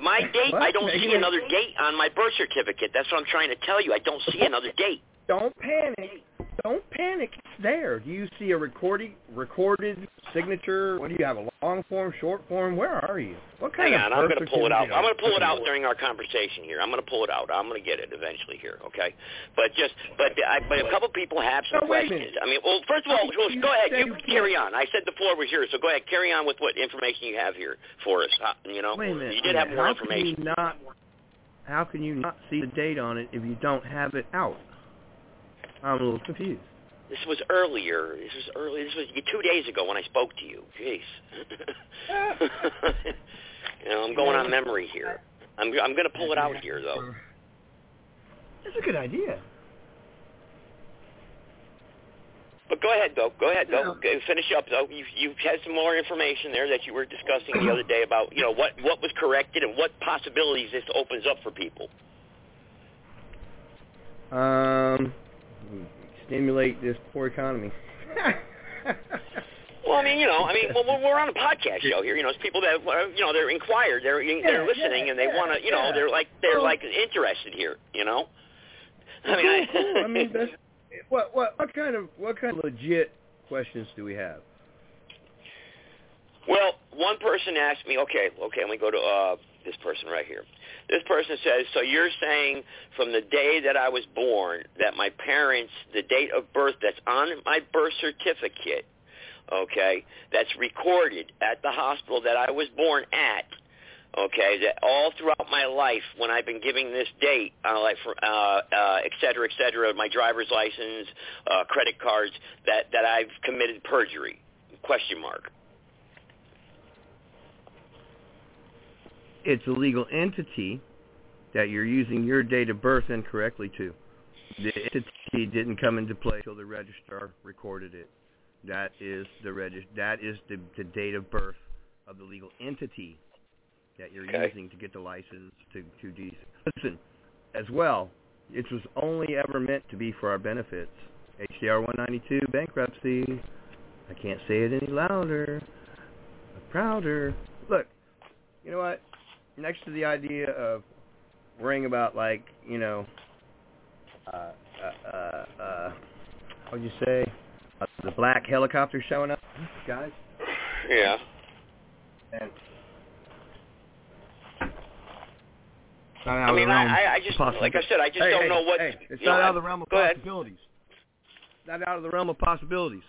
[SPEAKER 4] My date,
[SPEAKER 10] What?
[SPEAKER 4] I don't
[SPEAKER 10] Make
[SPEAKER 4] see another date on my birth certificate. That's what I'm trying to tell you. I don't see another date.
[SPEAKER 10] don't panic. Don't panic. It's there. Do you see a recording, recorded signature? What do you have? A long form, short form? Where are you? What kind
[SPEAKER 4] Hang
[SPEAKER 10] of
[SPEAKER 4] on, I'm going to pull it out. I'm going to pull it out during our conversation here. I'm going to pull it out. I'm going to get it eventually here, okay? But just, but I, but a couple people have some
[SPEAKER 10] No,
[SPEAKER 4] questions. I mean, well, first of all, well, go ahead. You carry on. I said the floor was yours, so go ahead. Carry on with what information you have here for us. You know,
[SPEAKER 10] Wait a minute.
[SPEAKER 4] you did have more information.
[SPEAKER 10] Can you not, how can you not see the date on it if you don't have it out? I'm a little confused.
[SPEAKER 4] This was earlier. This was early. This was two days ago when I spoke to you. Jeez. you know, I'm going on memory here. I'm I'm going to pull it out here though.
[SPEAKER 10] That's a good idea.
[SPEAKER 4] But go ahead, though. Go ahead, though.
[SPEAKER 10] Yeah.
[SPEAKER 4] Finish up, though. You you had some more information there that you were discussing the other day about you know what what was corrected and what possibilities this opens up for people.
[SPEAKER 10] Um, stimulate this poor economy.
[SPEAKER 4] Well, I mean, you know, I mean, well, we're we're on a podcast show here. You know, it's people that uh, you know they're inquired, they're they're
[SPEAKER 10] Yeah,
[SPEAKER 4] listening,
[SPEAKER 10] yeah,
[SPEAKER 4] and they
[SPEAKER 10] yeah,
[SPEAKER 4] want to, you know, they're like they're
[SPEAKER 10] Well-
[SPEAKER 4] like interested here. You know. I mean, I,
[SPEAKER 10] Cool, cool. I mean, that's, what what what kind of what kind of legit questions do we have?
[SPEAKER 4] Well, one person asked me, okay, okay, let me go to uh, this person right here. This person says, so you're saying from the day that I was born that my parents, the date of birth that's on my birth certificate, okay, that's recorded at the hospital that I was born at, okay, that all throughout my life when I've been giving this date, uh, like for, uh, uh, et cetera, et cetera, my driver's license, uh, credit cards, that, that I've committed perjury, question mark.
[SPEAKER 10] It's a legal entity, that you're using your date of birth incorrectly to. The entity didn't come into play until the registrar recorded it. That is the regist- That is the, the date of birth of the legal entity that you're
[SPEAKER 4] Okay.
[SPEAKER 10] using to get the license to to do. Listen, as well, it was only ever meant to be for our benefits. HJR 192 bankruptcy. I can't say it any louder. Prouder. Look, you know what? Next to the idea of worrying about like you know, uh, uh, uh, uh what'd you say? Uh, the black helicopter showing up, guys.
[SPEAKER 4] Yeah.
[SPEAKER 10] And
[SPEAKER 4] I mean, I, I, I just, like I said, I just
[SPEAKER 10] Hey,
[SPEAKER 4] don't
[SPEAKER 10] hey,
[SPEAKER 4] know what.
[SPEAKER 10] Hey, it's
[SPEAKER 4] you know,
[SPEAKER 10] not out of the realm of
[SPEAKER 4] go ahead.
[SPEAKER 10] possibilities. Not out of the realm of possibilities.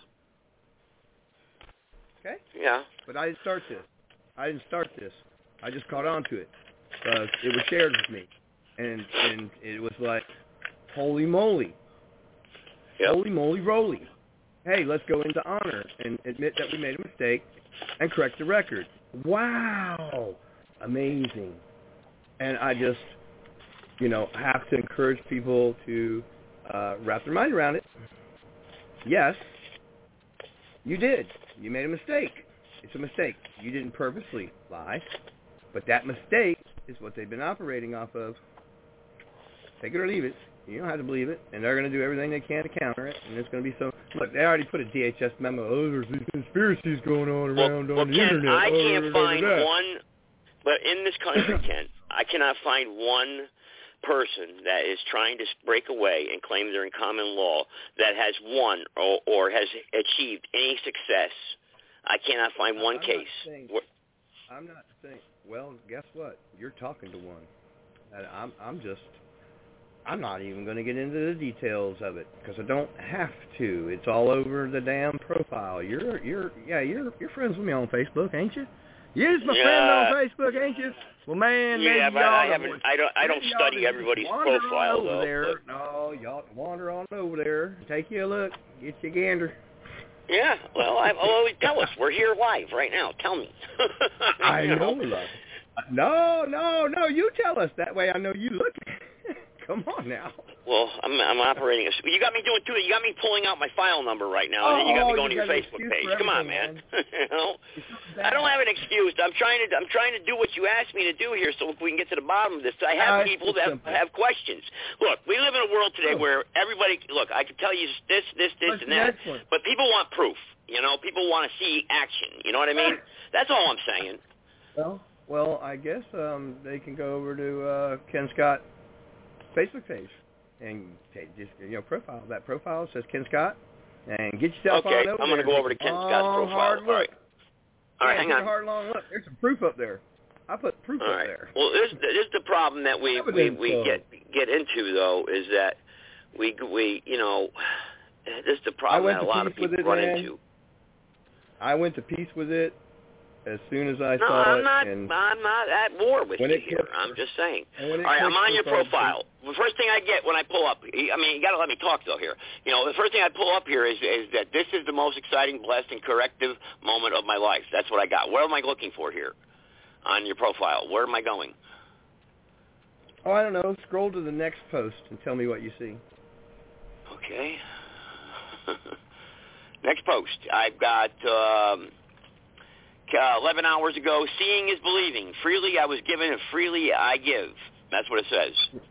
[SPEAKER 10] Okay?
[SPEAKER 4] Yeah.
[SPEAKER 10] But I didn't start this. I didn't start this. I just caught on to it because it was shared with me, and and it was like, holy moly,
[SPEAKER 4] Yep.
[SPEAKER 10] holy moly, roly. Hey, let's go into honor and admit that we made a mistake and correct the record. Wow, amazing. And I just, you know, have to encourage people to uh, wrap their mind around it. Yes, you did. You made a mistake. It's a mistake. You didn't purposely lie, but that mistake is what they've been operating off of. Take it or leave it. You don't have to believe it, and they're going to do everything they can to counter it. And it's going to be so. Look, they already put a DHS memo. Oh, there's these conspiracies going on around
[SPEAKER 4] well
[SPEAKER 10] on the
[SPEAKER 4] Ken,
[SPEAKER 10] internet.
[SPEAKER 4] I
[SPEAKER 10] Oh,
[SPEAKER 4] can't
[SPEAKER 10] da, da, da,
[SPEAKER 4] find
[SPEAKER 10] da.
[SPEAKER 4] one, but in this country, Ken, I cannot find one person that is trying to break away and claim they're in common law that has won or, or has achieved any success. I cannot find one
[SPEAKER 10] I'm not
[SPEAKER 4] case.
[SPEAKER 10] saying-
[SPEAKER 4] where-
[SPEAKER 10] I'm not saying. Well, guess what? You're talking to one. And I'm. I'm just. I'm not even going to get into the details of it because I don't have to. It's all over the damn profile. You're. You're. Yeah. You're. You're friends with me on Facebook, ain't you? You're my friend on Facebook, ain't you? Well, man,
[SPEAKER 4] yeah,
[SPEAKER 10] maybe
[SPEAKER 4] but
[SPEAKER 10] y'all
[SPEAKER 4] I haven't. I don't. I don't study everybody's profile
[SPEAKER 10] over
[SPEAKER 4] though.
[SPEAKER 10] There.
[SPEAKER 4] but-
[SPEAKER 10] No, y'all wander on over there. Take you a look. Get your gander.
[SPEAKER 4] Yeah, well, I always tell us we're here live right now. Tell me.
[SPEAKER 10] I know, love. No, no, no. You tell us that way. I know you look. Come on now.
[SPEAKER 4] Well, I'm I'm operating. A, you got me doing two. You got me pulling out my file number right now, and then you got
[SPEAKER 10] Oh,
[SPEAKER 4] me going
[SPEAKER 10] you
[SPEAKER 4] to your Facebook page. Come on,
[SPEAKER 10] everything,
[SPEAKER 4] man. you know, I don't have an excuse. I'm trying to I'm trying to do what you asked me to do here, so we can get to the bottom of this. I have people that
[SPEAKER 10] simple.
[SPEAKER 4] have questions. Look, we live in a world today
[SPEAKER 10] Oh.
[SPEAKER 4] where everybody. Look, I can tell you this, this, this,
[SPEAKER 10] That's
[SPEAKER 4] and that,
[SPEAKER 10] excellent.
[SPEAKER 4] but people want proof. You know, people want to see action. You know what I mean? That's all I'm saying.
[SPEAKER 10] Well, well, I guess um, they can go over to uh, Ken Scott Facebook page and just you know profile. That profile says Ken Scott, and get yourself
[SPEAKER 4] Okay,
[SPEAKER 10] on over Okay,
[SPEAKER 4] I'm gonna go over to Ken Scott's profile.
[SPEAKER 10] Hard
[SPEAKER 4] All
[SPEAKER 10] look.
[SPEAKER 4] right. All right,
[SPEAKER 10] Yeah,
[SPEAKER 4] hang on.
[SPEAKER 10] A hard long look. There's some proof up there. I put proof
[SPEAKER 4] All
[SPEAKER 10] up
[SPEAKER 4] right.
[SPEAKER 10] there.
[SPEAKER 4] Well, this this is the problem that we we we get get into though is that we we you know this is the problem that a lot of people run
[SPEAKER 10] man.
[SPEAKER 4] into.
[SPEAKER 10] I went to peace with it as soon as I
[SPEAKER 4] No,
[SPEAKER 10] saw
[SPEAKER 4] I'm
[SPEAKER 10] it.
[SPEAKER 4] not.
[SPEAKER 10] and
[SPEAKER 4] I'm not at war with you
[SPEAKER 10] it
[SPEAKER 4] here.
[SPEAKER 10] clicks-
[SPEAKER 4] I'm just saying.
[SPEAKER 10] and when it
[SPEAKER 4] All right, I'm on your profile. The first thing I get when I pull up, I mean, you got to let me talk though here. You know, the first thing I pull up here is is that this is the most exciting, blessed, and corrective moment of my life. That's what I got. What am I looking for here on your profile? Where am I going?
[SPEAKER 10] Oh, I don't know. Scroll to the next post and tell me what you see.
[SPEAKER 4] Okay. Next post. I've got um, uh, 11 hours ago. Seeing is believing. Freely I was given, and freely I give. That's what it says.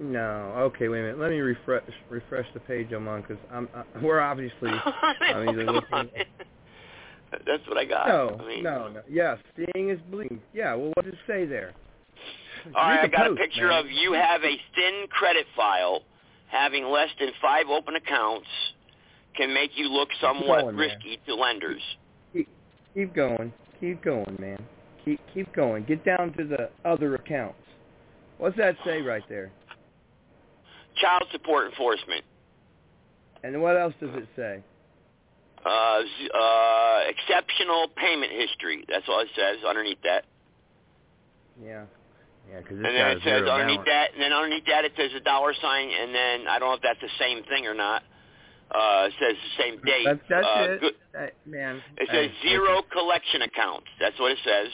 [SPEAKER 10] No. Okay, wait a minute. Let me refresh refresh the page I'm on because I'm uh, we're obviously I'm either
[SPEAKER 4] Come
[SPEAKER 10] looking.
[SPEAKER 4] That's what I got.
[SPEAKER 10] No,
[SPEAKER 4] I mean,
[SPEAKER 10] no, no. Yes, seeing is believing. Yeah. Well, what does it say there?
[SPEAKER 4] All right, I got a picture
[SPEAKER 10] man.
[SPEAKER 4] of you have a thin credit file. Having less than five open accounts can make you look somewhat risky to lenders.
[SPEAKER 10] Keep going. Keep going, man. Keep keep going. Get down to the other accounts. What's that say right there?
[SPEAKER 4] Child support enforcement.
[SPEAKER 10] And what else does it say?
[SPEAKER 4] Uh, uh, exceptional payment history. That's all it says underneath that.
[SPEAKER 10] Yeah. Yeah, because
[SPEAKER 4] And then it says underneath that, and then underneath that it says a dollar sign, and then I don't know if that's the same thing or not. Uh, it says the same date.
[SPEAKER 10] That's, that's
[SPEAKER 4] uh,
[SPEAKER 10] it.
[SPEAKER 4] good-
[SPEAKER 10] That- man.
[SPEAKER 4] It says
[SPEAKER 10] hey,
[SPEAKER 4] zero collection accounts. That's what it says.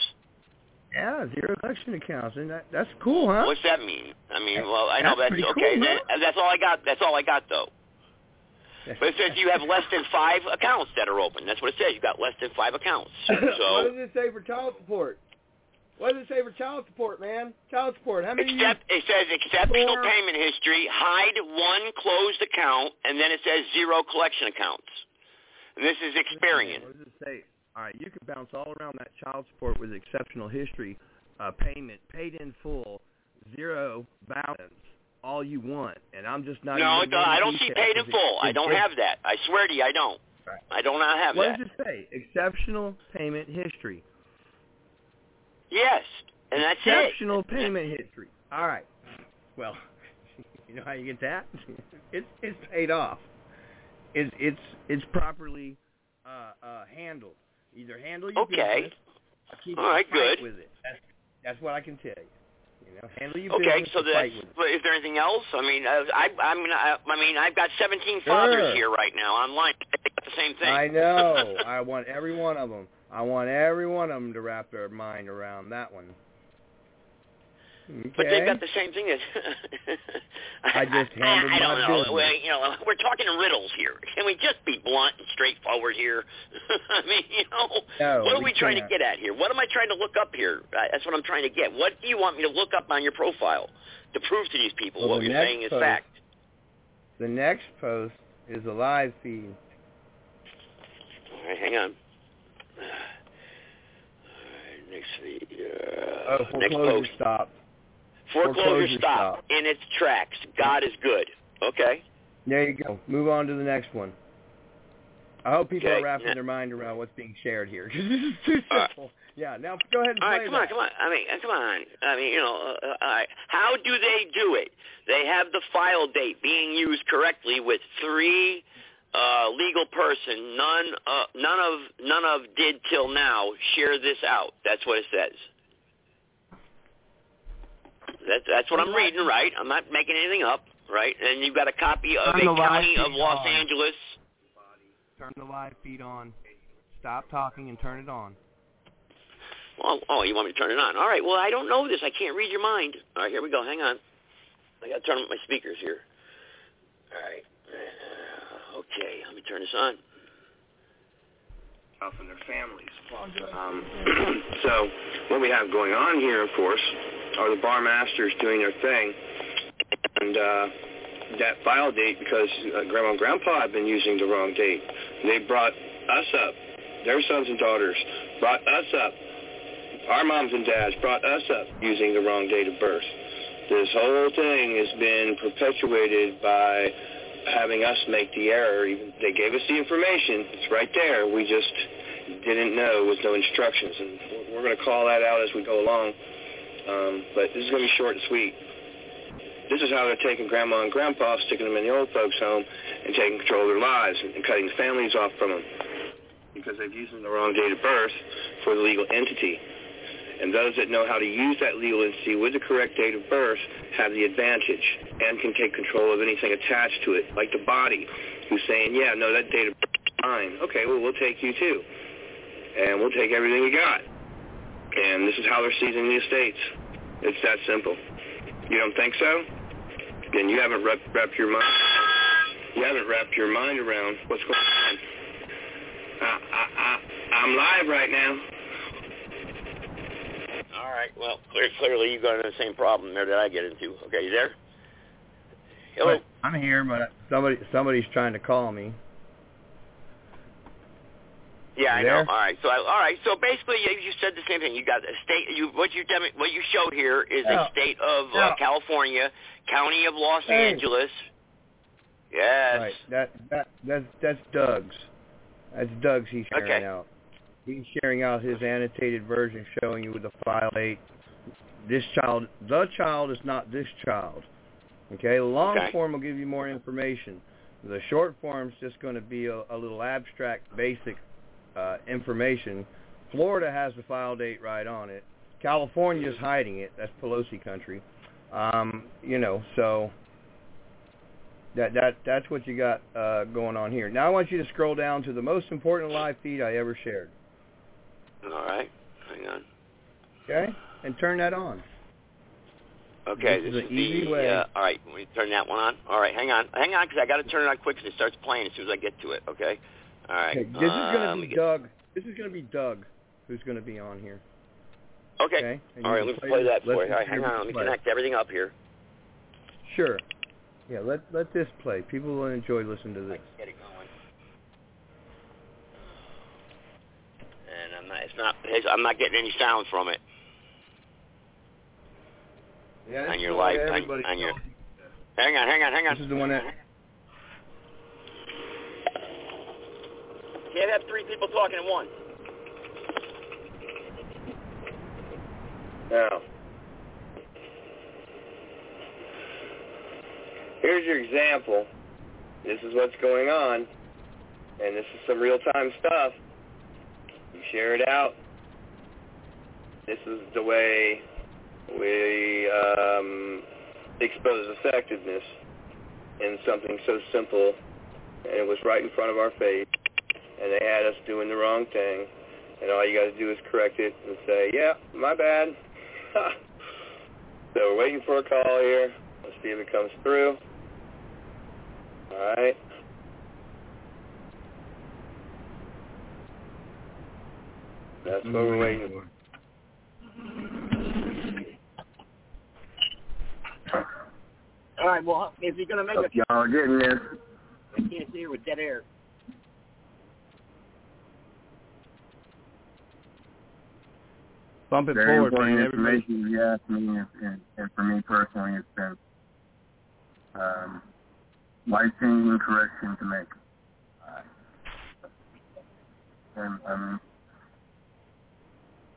[SPEAKER 10] Yeah, zero collection accounts, and that, that's cool, huh?
[SPEAKER 4] What's that mean? I mean, well, I know
[SPEAKER 10] That's
[SPEAKER 4] that's, okay.
[SPEAKER 10] cool,
[SPEAKER 4] that- that's all I got. That's all I got, though. But it says you have less than five accounts that are open. That's what it says. You got less than five accounts.
[SPEAKER 10] what
[SPEAKER 4] So
[SPEAKER 10] does it say for child support? What does it say for child support, man? Child support. How many?
[SPEAKER 4] except it says exceptional
[SPEAKER 10] Four.
[SPEAKER 4] payment history, hide one closed account, and then it says zero collection accounts. And this is Experian.
[SPEAKER 10] What does it say? All right, you can bounce all around that child support with exceptional history, uh, payment, paid in full, zero balance, all you want, and I'm just not.
[SPEAKER 4] No,
[SPEAKER 10] even
[SPEAKER 4] it- I don't see paid in full. I don't have that. I swear to you, I don't.
[SPEAKER 10] Right.
[SPEAKER 4] I do not have
[SPEAKER 10] What
[SPEAKER 4] that.
[SPEAKER 10] What does it say? Exceptional payment history.
[SPEAKER 4] Yes, and that's
[SPEAKER 10] Exceptional
[SPEAKER 4] it.
[SPEAKER 10] payment history. All right. Well, you know how you get that? it's it's paid off. It's it's it's properly uh, uh, handled. Either handle your
[SPEAKER 4] Okay.
[SPEAKER 10] business keep
[SPEAKER 4] All right, good.
[SPEAKER 10] with it. That's that's what I can tell you. You know, handle your
[SPEAKER 4] Okay,
[SPEAKER 10] business Okay, so
[SPEAKER 4] that's. but Is there anything else? I mean, uh, I, I mean, I, I mean, I've got 17 fathers
[SPEAKER 10] Sure.
[SPEAKER 4] here right now online. Got the same thing.
[SPEAKER 10] I know. I want every one of them. I want every one of them to wrap their mind around that one. Okay.
[SPEAKER 4] But they've got the same thing as.
[SPEAKER 10] I just handled
[SPEAKER 4] I, I don't know.
[SPEAKER 10] business.
[SPEAKER 4] Well, you know, we're talking riddles here. Can we just be blunt and straightforward here? I mean, you know,
[SPEAKER 10] No,
[SPEAKER 4] what are
[SPEAKER 10] we
[SPEAKER 4] we trying to get at here? What am I trying to look up here? That's what I'm trying to get. What do you want me to look up on your profile to prove to these people
[SPEAKER 10] Well,
[SPEAKER 4] what
[SPEAKER 10] the
[SPEAKER 4] you're saying is
[SPEAKER 10] post-
[SPEAKER 4] fact?
[SPEAKER 10] The next post is a live feed.
[SPEAKER 4] All right, hang on. Next feed. Uh,
[SPEAKER 10] Oh,
[SPEAKER 4] next
[SPEAKER 10] foreclosure
[SPEAKER 4] post.
[SPEAKER 10] stop.
[SPEAKER 4] Foreclosure,
[SPEAKER 10] foreclosure
[SPEAKER 4] stop
[SPEAKER 10] stop.
[SPEAKER 4] in its tracks. God is good. Okay.
[SPEAKER 10] There you go. Move on to the next one. I hope people
[SPEAKER 4] Okay,
[SPEAKER 10] are wrapping
[SPEAKER 4] yeah.
[SPEAKER 10] their mind around what's being shared here because this is too
[SPEAKER 4] All right.
[SPEAKER 10] simple. Yeah. Now go ahead and
[SPEAKER 4] All
[SPEAKER 10] play
[SPEAKER 4] right, come
[SPEAKER 10] that.
[SPEAKER 4] on, come on. I mean, uh, come on. I mean, you know, uh, uh, all right. How do they do it? They have the file date being used correctly with three uh, legal person. None, uh, none of, none of did till now share this out. That's what it says. That's that's what I'm reading, right? I'm not making anything up, right? And you've got a copy of
[SPEAKER 10] Turn
[SPEAKER 4] a
[SPEAKER 10] the
[SPEAKER 4] county of Los
[SPEAKER 10] on.
[SPEAKER 4] Angeles.
[SPEAKER 10] Turn the live feed on. Stop talking and turn it on.
[SPEAKER 4] Oh, oh, you want me to turn it on? All right. Well, I don't know this. I can't read your mind. All right, here we go. Hang on. I got to turn up my speakers here. All right. Okay, let me turn this on.
[SPEAKER 11] Off and their families. Um, so what we have going on here, of course, are the bar masters doing their thing, and uh, that file date because uh, grandma and grandpa have been using the wrong date. They brought us up, their sons and daughters brought us up. Our moms and dads brought us up using the wrong date of birth. This whole thing has been perpetuated by having us make the error. They gave us the information; it's right there. We just didn't know with no instructions, and we're- going to call that out as we go along. Um, but this is going to be short and sweet. This is how they're taking grandma and grandpa, sticking them in the old folks' home, and taking control of their lives and, and cutting families off from them because they've used the wrong date of birth for the legal entity. And those that know how to use that legal entity with the correct date of birth have the advantage and can take control of anything attached to it, like the body, who's saying, yeah, no, that date of birth is mine. Okay, well, we'll take you too. And we'll take everything you got. And this is how they're seizing the estates. It's that simple. You don't think so? Then you haven't wrapped, wrapped your mind. You haven't wrapped your mind around what's going on. I, I, I, I'm live right now.
[SPEAKER 4] All right. Well, clear, clearly you got the same problem there that I get into. Okay, you there? Hello.
[SPEAKER 10] I'm here, but somebody somebody's trying to call me.
[SPEAKER 4] Yeah, I know. All right. So, I, all right. So basically, you, you said the same thing. You got a state. You what you demo, what you showed here is
[SPEAKER 10] No.
[SPEAKER 4] a state of uh, California, county of Los
[SPEAKER 10] Hey.
[SPEAKER 4] Angeles. Yes.
[SPEAKER 10] Right. That that that's that's Doug's. That's Doug's. He's sharing
[SPEAKER 4] Okay.
[SPEAKER 10] out. He's sharing out his annotated version, showing you the file date. This child, the child is not this child. Okay. The long
[SPEAKER 4] Okay.
[SPEAKER 10] form will give you more information. The short form's just going to be a, a little abstract, basic uh, information. Florida has the file date right on it. California's hiding it. That's Pelosi country. Um, you know, so that that that's what you got uh, going on here. Now I want you to scroll down to the most important live feed I ever shared.
[SPEAKER 4] All right. Hang on.
[SPEAKER 10] Okay, and turn that on.
[SPEAKER 4] Okay,
[SPEAKER 10] This
[SPEAKER 4] this,
[SPEAKER 10] is
[SPEAKER 4] is
[SPEAKER 10] an easy
[SPEAKER 4] the.
[SPEAKER 10] way.
[SPEAKER 4] Uh, all right, we turn that one on. All right, hang on, hang on, because I got to turn it on quick, because it starts playing as soon as I get to it. Okay. All right.
[SPEAKER 10] Okay, this is
[SPEAKER 4] uh,
[SPEAKER 10] gonna
[SPEAKER 4] let
[SPEAKER 10] be
[SPEAKER 4] get-
[SPEAKER 10] Doug. This is gonna be Doug, who's gonna be on here.
[SPEAKER 4] Okay.
[SPEAKER 10] Okay.
[SPEAKER 4] All right, let's play that for you. All right, hang on, let me
[SPEAKER 10] play.
[SPEAKER 4] connect everything up here.
[SPEAKER 10] Sure. Yeah, let let this play. People will enjoy listening to this.
[SPEAKER 4] Get it going. And I'm not. It's not. it's- I'm not getting any sound from it
[SPEAKER 10] Yeah,
[SPEAKER 4] on your live. On, on your. Hang on, hang on, hang on.
[SPEAKER 10] This is the one that.
[SPEAKER 4] Can't have three people talking at once.
[SPEAKER 12] Now, here's your example. This is what's going on, and this is some real-time stuff. You share it out. This is the way we um, expose effectiveness in something so simple, and it was right in front of our face, and they had us doing the wrong thing, and all you got to do is correct it and say, yeah, my bad. so we're waiting for a call here. Let's see if it comes through. All right. That's what we're waiting for.
[SPEAKER 4] All right. Well, if you're gonna make
[SPEAKER 12] Hope y'all are getting this.
[SPEAKER 4] I can't see it with dead air.
[SPEAKER 10] Bump it
[SPEAKER 13] Very
[SPEAKER 10] forward,
[SPEAKER 13] important
[SPEAKER 10] man. Everybody.
[SPEAKER 13] information you asked me, and, and, and for me personally, it's been um, life-changing correction to make. And um,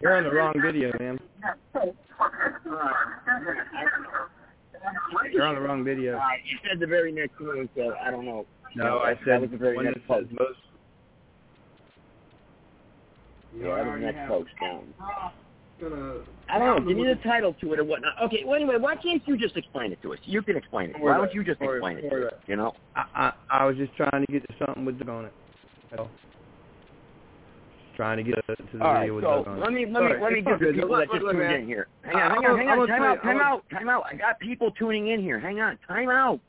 [SPEAKER 10] You're on the wrong video, man. You're on the wrong video.
[SPEAKER 4] Uh, you said the very next one, so I don't know.
[SPEAKER 10] No, I
[SPEAKER 4] that
[SPEAKER 10] said
[SPEAKER 4] was the very
[SPEAKER 10] one
[SPEAKER 4] next
[SPEAKER 10] that says
[SPEAKER 4] post.
[SPEAKER 10] most.
[SPEAKER 4] Yeah, that was the next post down. I don't know. Give me the title to it or whatnot. Okay. Well, anyway, why can't you just explain it to us? You can explain it. Why don't you just explain it? To us, you know.
[SPEAKER 10] I, I I was just trying to get to something with Doug on it. That's all. Trying to get to the
[SPEAKER 4] All right.
[SPEAKER 10] video with
[SPEAKER 4] So
[SPEAKER 10] Doug on
[SPEAKER 4] let me let
[SPEAKER 10] Sorry,
[SPEAKER 4] me let me
[SPEAKER 10] it's
[SPEAKER 4] give the
[SPEAKER 10] good.
[SPEAKER 4] people
[SPEAKER 10] Look,
[SPEAKER 4] that just
[SPEAKER 10] look,
[SPEAKER 4] tuned
[SPEAKER 10] man.
[SPEAKER 4] in here. Hang
[SPEAKER 10] I-
[SPEAKER 4] on, hang on, hang on.
[SPEAKER 10] gonna
[SPEAKER 4] Time
[SPEAKER 10] tell
[SPEAKER 4] out, time
[SPEAKER 10] I'm
[SPEAKER 4] out, time out. I got people tuning in here. Hang on, time out.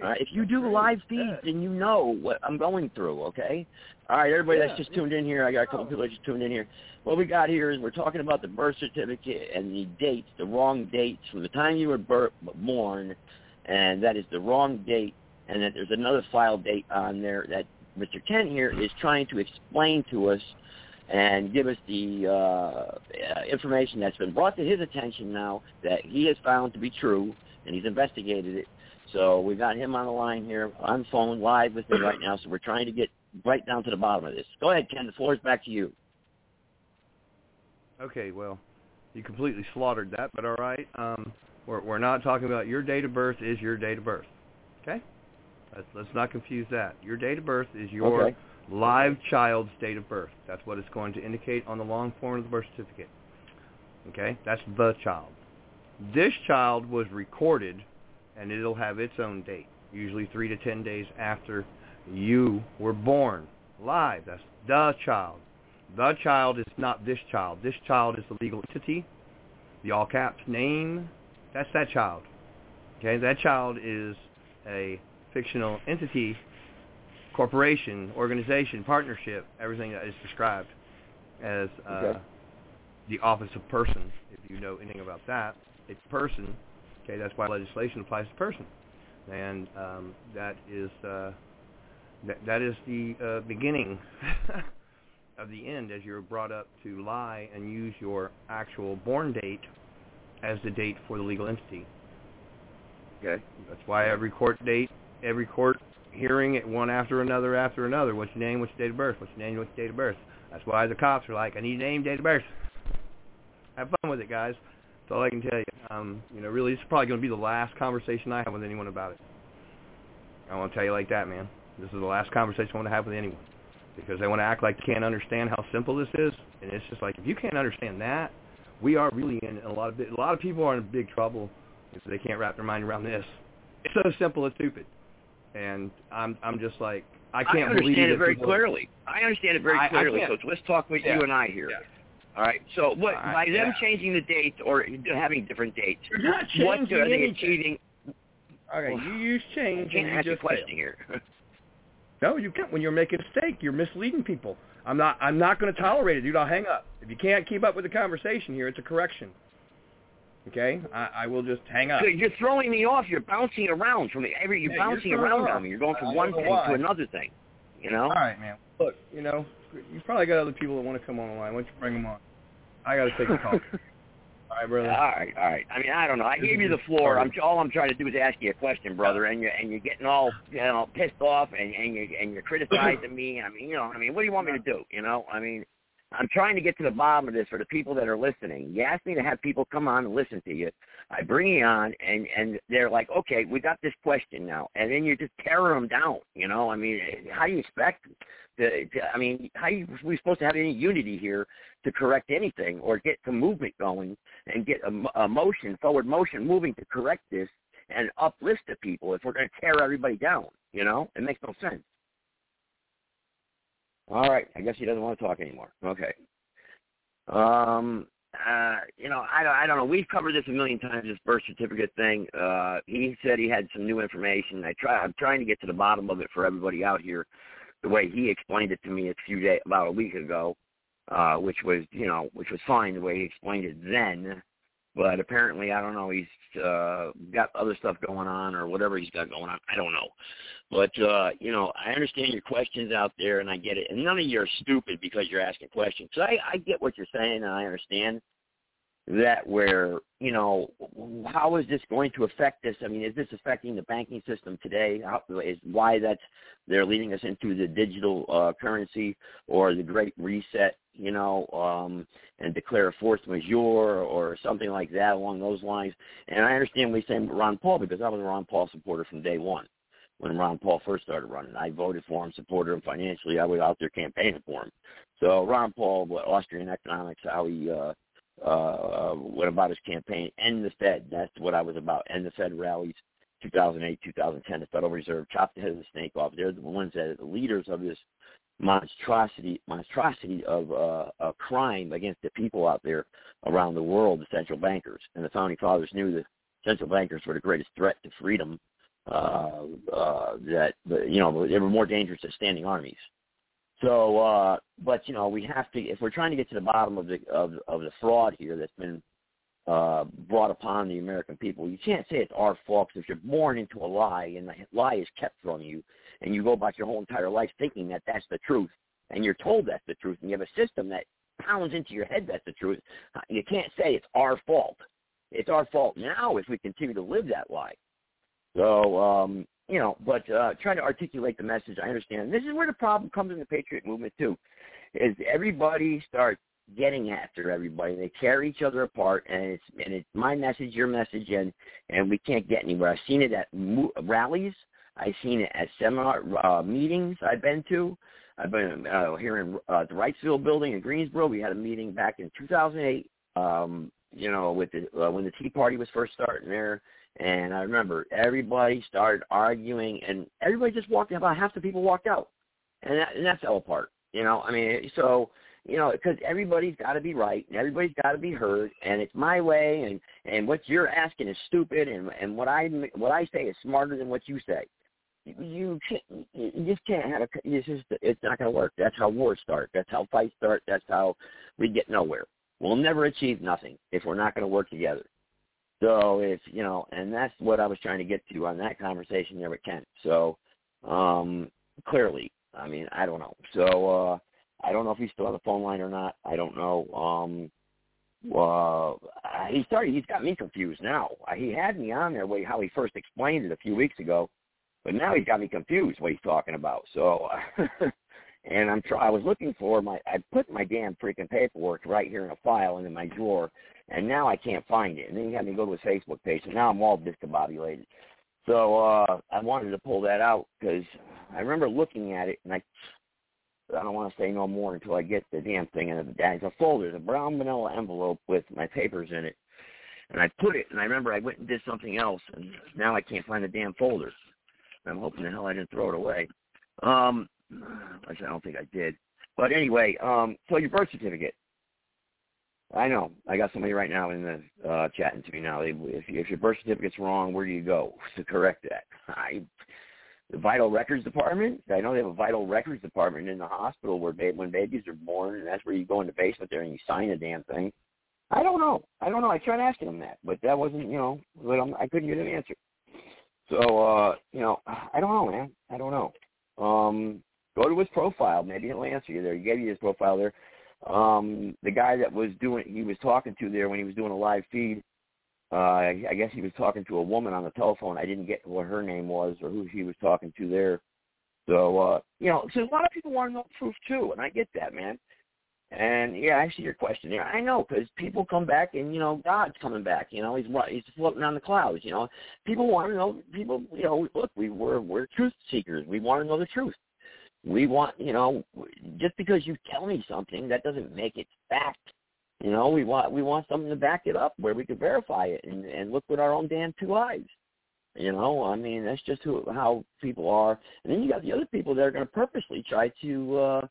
[SPEAKER 4] Uh, if you do live feeds, then you know what I'm going through, okay? All right, everybody that's just tuned in here, I got a couple people that just tuned in here. What we got here is we're talking about the birth certificate and the dates, the wrong dates from the time you were bir- born, and that is the wrong date, and that there's another file date on there that Mr. Kent here is trying to explain to us and give us the uh, uh, information that's been brought to his attention now that he has found to be true, and he's investigated it. So we've got him on the line here on phone live with me right now. So we're trying to get right down to the bottom of this. Go ahead, Ken. The floor is back to you.
[SPEAKER 10] Okay, well, you completely slaughtered that, but all right. Um, we're we're not talking about your date of birth is your date of birth. Okay, let's let's not confuse that. Your date of birth is your
[SPEAKER 4] Okay.
[SPEAKER 10] Live child's date of birth. That's what it's going to indicate on the long form of the birth certificate. Okay, that's the child. This child was recorded, and it'll have its own date, usually three to ten days after you were born. Live. That's the child. The child is not this child. This child is the legal entity. The all caps name, that's that child. Okay, that child is a fictional entity, corporation, organization, partnership, everything that is described as uh,
[SPEAKER 4] Okay.
[SPEAKER 10] the office of person. If you know anything about that, it's person. Okay, that's why legislation applies to person, and um, that is uh, that, that is the uh, beginning of the end as you're brought up to lie and use your actual born date as the date for the legal entity.
[SPEAKER 4] Okay.
[SPEAKER 10] That's why every court date, every court hearing it one after another after another. What's your name? What's your date of birth? What's your name? What's your date of birth? That's why the cops are like, I need name, date of birth. Have fun with it, guys. That's all I can tell you. Um, you know, really, this is probably going to be the last conversation I have with anyone about it. I want to tell you like that, man. This is the last conversation I want to have with anyone because they want to act like they can't understand how simple this is, and it's just like if you can't understand that, we are really in a lot of a lot of people are in big trouble because they can't wrap their mind around this. It's so simple and stupid, and I'm I'm just like I can't
[SPEAKER 4] I understand
[SPEAKER 10] believe
[SPEAKER 4] it very
[SPEAKER 10] people,
[SPEAKER 4] clearly. I understand it very
[SPEAKER 10] I- I
[SPEAKER 4] clearly,
[SPEAKER 10] can't-
[SPEAKER 4] Coach. Let's talk with
[SPEAKER 10] Yeah.
[SPEAKER 4] you and I here.
[SPEAKER 10] Yeah.
[SPEAKER 4] All right. So what
[SPEAKER 10] All right,
[SPEAKER 4] by them
[SPEAKER 10] yeah.
[SPEAKER 4] changing the date or having different dates,
[SPEAKER 10] You're not
[SPEAKER 4] what
[SPEAKER 10] changing
[SPEAKER 4] are they
[SPEAKER 10] anything.
[SPEAKER 4] achieving?
[SPEAKER 10] Okay,
[SPEAKER 4] Well,
[SPEAKER 10] you use
[SPEAKER 4] I can't
[SPEAKER 10] and you
[SPEAKER 4] ask a
[SPEAKER 10] just
[SPEAKER 4] question
[SPEAKER 10] fail.
[SPEAKER 4] here.
[SPEAKER 10] No, you can't. When you're making a mistake, you're misleading people. I'm not. I'm not going to tolerate it, dude. I'll hang up. If you can't keep up with the conversation here, it's a correction. Okay, I, I will just hang up.
[SPEAKER 4] You're throwing me off. You're bouncing around from every. You're
[SPEAKER 10] Yeah, you're
[SPEAKER 4] bouncing around on me. You're going from one thing
[SPEAKER 10] why.
[SPEAKER 4] to another thing. You know.
[SPEAKER 10] All right, man. Look, you know, you probably got other people that want to come on the line. Why don't you bring them on? I got to take a call. All right, brother.
[SPEAKER 4] All right, all right. I mean, I don't know. I gave you the floor. I'm all I'm trying to do is ask you a question, brother, and you're and you're getting all you know pissed off and and you and you're criticizing me. I mean, you know, I mean, what do you want me to do? You know, I mean, I'm trying to get to the bottom of this for the people that are listening. You asked me to have people come on and listen to you. I bring you on, and and they're like, okay, we got this question now, and then you're just tearing them down. You know, I mean, how do you expect? To, to, I mean, how are we supposed to have any unity here to correct anything or get some movement going and get a, a motion, forward motion moving to correct this and uplift the people if we're going to tear everybody down? You know, it makes no sense. All right, I guess he doesn't want to talk anymore. Okay. Um, uh, you know, I don't, I don't know. We've covered this a million times. This birth certificate thing. Uh, he said he had some new information. I try. I'm trying to get to the bottom of it for everybody out here, the way he explained it to me a few days, about a week ago, uh, which was, you know, which was fine the way he explained it then. But apparently, I don't know. He's uh, got other stuff going on, or whatever he's got going on. I don't know. But uh, you know, I understand your questions out there, and I get it. And none of you are stupid because you're asking questions. So I, I get what you're saying, and I understand that. Where you know, how is this going to affect this? I mean, is this affecting the banking system today? How, is why that's they're leading us into the digital uh, currency or the Great Reset? You know, um, and declare a force majeure or something like that along those lines. And I understand what he's saying Ron Paul because I was a Ron Paul supporter from day one when Ron Paul first started running. I voted for him, supported him financially. I was out there campaigning for him. So Ron Paul, what Austrian economics, how he uh, uh, went about his campaign, End the Fed. That's what I was about. End the Fed rallies, 2008, 2010. The Federal Reserve chopped the head of the snake off. They're the ones that are the leaders of this monstrosity, monstrosity of uh, a crime against the people out there around the world, the central bankers. And the founding fathers knew that central bankers were the greatest threat to freedom. Uh, uh, that you know they were more dangerous than standing armies. So, uh, but you know, we have to if we're trying to get to the bottom of the of of the fraud here that's been uh, brought upon the American people. You can't say it's our fault 'cause if you're born into a lie and the lie is kept from you, and you go about your whole entire life thinking that that's the truth, and you're told that's the truth, and you have a system that pounds into your head that's the truth. You can't say it's our fault. It's our fault now if we continue to live that lie. So, um, you know, but uh, trying to articulate the message, I understand. This is where the problem comes in the Patriot movement too, is everybody starts getting after everybody. They tear each other apart, and it's and it's my message, your message, and and we can't get anywhere. I've seen it at mo- rallies. I've seen it at seminar uh, meetings I've been to. I've been uh, here in uh, the Wrightsville building in Greensboro. We had a meeting back in 2008. Um, you know, with the uh, when the Tea Party was first starting there, and I remember everybody started arguing, and everybody just walked. out. About half the people walked out, and that and that fell apart. You know, I mean, so you know, because everybody's got to be right and everybody's got to be heard, and it's my way, and and what you're asking is stupid, and and what I what I say is smarter than what you say. You can't, you just can't have a. It's just it's not going to work. That's how wars start. That's how fights start. That's how we get nowhere. We'll never achieve nothing if we're not going to work together. So if you know, and that's what I was trying to get to on that conversation there with Kent. So um clearly, I mean, I don't know. So uh I don't know if he's still on the phone line or not. I don't know. Um uh he started he's got me confused now. Uh, He had me on there way how he first explained it a few weeks ago. But now he's got me confused what he's talking about. So, and I'm try. I was looking for my. I put my damn freaking paperwork right here in a file and in my drawer, and now I can't find it. And then he had me go to his Facebook page, and now I'm all discombobulated. So uh I wanted to pull that out because I remember looking at it, and I I don't want to say no more until I get the damn thing in it. It's a folder, it's a brown vanilla envelope with my papers in it. And I put it, and I remember I went and did something else, and now I can't find the damn folder. I'm hoping the hell I didn't throw it away. Um, actually, I don't think I did. But anyway, um, so your birth certificate. I know. I got somebody right now in the uh, chatting to me now. If, if your birth certificate's wrong, where do you go to correct that? I the vital records department. I know they have a vital records department in the hospital where ba- when babies are born, and that's where you go in the basement there and you sign a damn thing. I don't know. I don't know. I tried asking them that, but that wasn't, you know, but I'm, I couldn't get an answer. So, uh, you know, I don't know, man. I don't know. Um, go to his profile. Maybe he'll answer you there. He gave you his profile there. Um, the guy that was doing, he was talking to there when he was doing a live feed uh, I guess he was talking to a woman on the telephone. I didn't get what her name was or who he was talking to there. So, uh, you know, so a lot of people want to know truth too, and I get that, man. And yeah, I see your question there. I know because people come back, and you know, God's coming back. You know, he's he's floating on the clouds. You know, people want to know. People, you know, look, we we're we're truth seekers. We want to know the truth. We want, you know, just because you tell me something, that doesn't make it fact. You know, we want we want something to back it up where we can verify it and, and look with our own damn two eyes. You know, I mean that's just who, how people are. And then you got the other people that are going to purposely try to uh,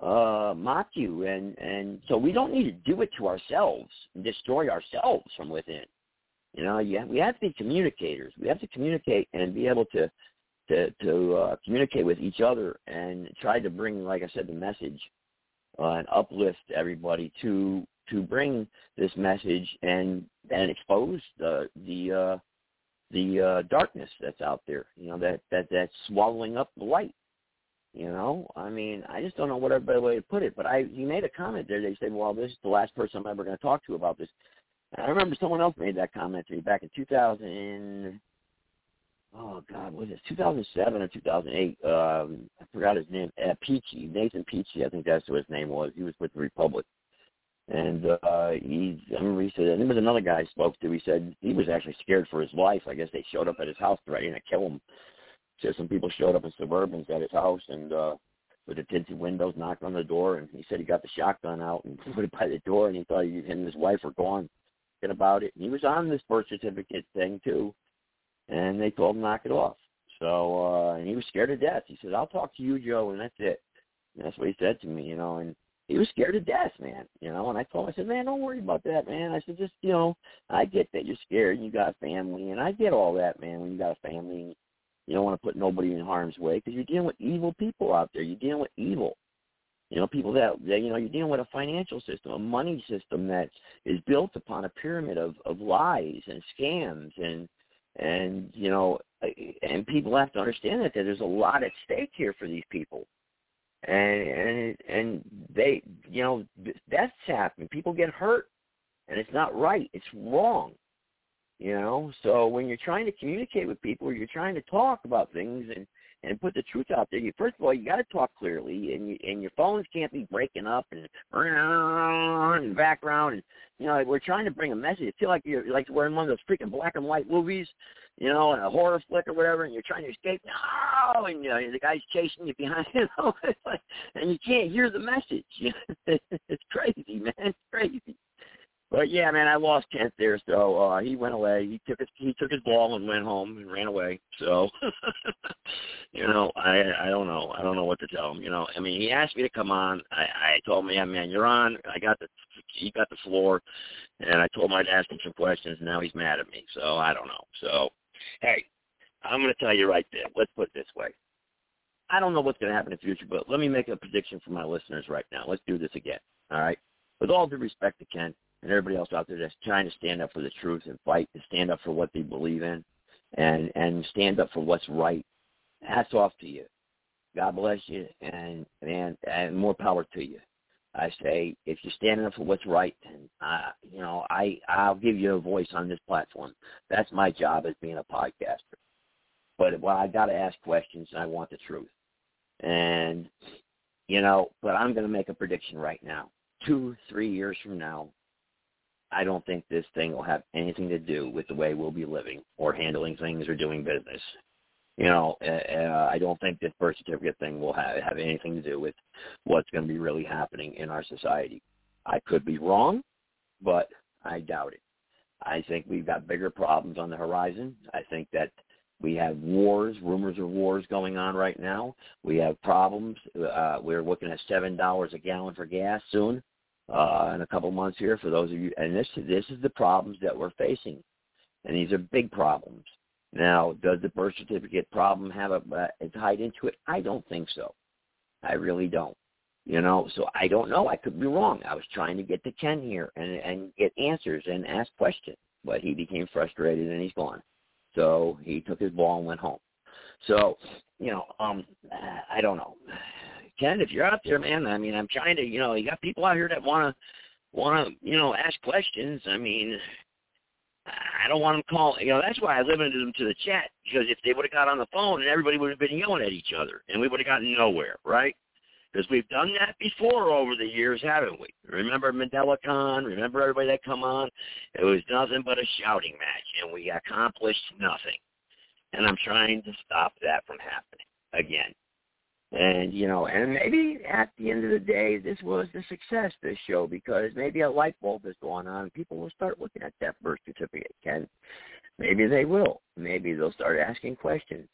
[SPEAKER 4] uh, mock you, and and so we don't need to do it to ourselves and destroy ourselves from within. You know, yeah, we have to be communicators. We have to communicate and be able to to to uh, communicate with each other and try to bring, like I said, the message uh, and uplift everybody to to bring this message and and expose the the uh, the uh, darkness that's out there. You know that that that's swallowing up the light. You know, I mean, I just don't know what other way to put it. But I, he made a comment there. They said, "Well, this is the last person I'm ever going to talk to about this." I remember someone else made that comment to me back in 2000 oh God, was it 2007 or 2008? Um, I forgot his name. Uh, Peachy, Nathan Peachy, I think that's what his name was. He was with the Republic, and uh, he. I remember he said, and there was another guy I spoke to. He said he was actually scared for his life. I guess they showed up at his house threatening to kill him. Said some people showed up in Suburbans at his house and. uh with the tinted windows, knocked on the door, and he said he got the shotgun out and put it by the door, and he thought he, him and his wife were gone. About it, and he was on this birth certificate thing too, and they told him knock it off. So uh and he was scared to death. He said, I'll talk to you, Joe, and that's it. And that's what he said to me, you know, and he was scared to death, man. You know, and I told him, I said, man, don't worry about that, man. I said, just, you know, I get that you're scared and you got family, and I get all that, man. When you got a family, you don't want to put nobody in harm's way because you're dealing with evil people out there. You're dealing with evil. You know, people that, that you know, you're dealing with a financial system, a money system that is built upon a pyramid of of lies and scams and and you know and people have to understand that, that there's a lot at stake here for these people. And and and they you know deaths happen. People get hurt and it's not right. It's wrong you know? So when you're trying to communicate with people you're trying to talk about things and and put the truth out there. You first of all, you got to talk clearly, and you, and your phones can't be breaking up and in the background. And you know, we're trying to bring a message. I feel like you're like we're in one of those freaking black and white movies, you know, a horror flick or whatever, and you're trying to escape. No, and you know, the guy's chasing you behind, you know, and you can't hear the message. it's crazy, man. It's crazy. But yeah, man, I lost Kent there, so uh he went away. He took his he took his ball and went home and ran away. So you know, I I don't know. I don't know what to tell him. You know, I mean, he asked me to come on. I I told him, yeah, man, you're on. I got the he got the floor, and I told him I'd ask him some questions. And now he's mad at me. So I don't know. So hey, I'm to tell you right there. Let's put it this way. I don't know what's to happen in the future, but let me make a prediction for my listeners right now. Let's do this again. All right. With all due respect to Kent and everybody else out there that's trying to stand up for the truth and fight to stand up for what they believe in and and stand up for what's right. Hats off to you. God bless you and and and more power to you. I say if you're standing up for what's right, and uh, you know I I'll give you a voice on this platform. That's my job as being a podcaster. But well, I got to ask questions, and I want the truth. And you know, but I'm going to make a prediction right now. Two, three years from now, I don't think this thing will have anything to do with the way we'll be living or handling things or doing business. You know, uh, uh, I don't think this birth certificate thing will have, have anything to do with what's going to be really happening in our society. I could be wrong, but I doubt it. I think we've got bigger problems on the horizon. I think that we have wars, rumors of wars going on right now. We have problems. Uh, we're looking at seven dollars a gallon for gas soon uh, in a couple months here. For those of you, and this this is the problems that we're facing, and these are big problems. Now, does the birth certificate problem have a uh, tied into it? I don't think so. I really don't. You know, so I don't know. I could be wrong. I was trying to get to Ken here and and get answers and ask questions, but he became frustrated and he's gone. So he took his ball and went home. So, you know, um, I don't know. Ken, if you're out there, man, I mean, I'm trying to, you know, you got people out here that want to, want to, you know, ask questions. I mean, I don't want them call. You know, that's why I limited them to the chat because if they would have got on the phone and everybody would have been yelling at each other and we would have gotten nowhere, right? Because we've done that before over the years, haven't we? Remember MandelaCon? Remember everybody that come on? It was nothing but a shouting match, and we accomplished nothing. And I'm trying to stop that from happening again. And you know, and maybe at the end of the day, this was the success this show because maybe a light bulb is going on. and People will start looking at that birth certificate. Ken, maybe they will. Maybe they'll start asking questions.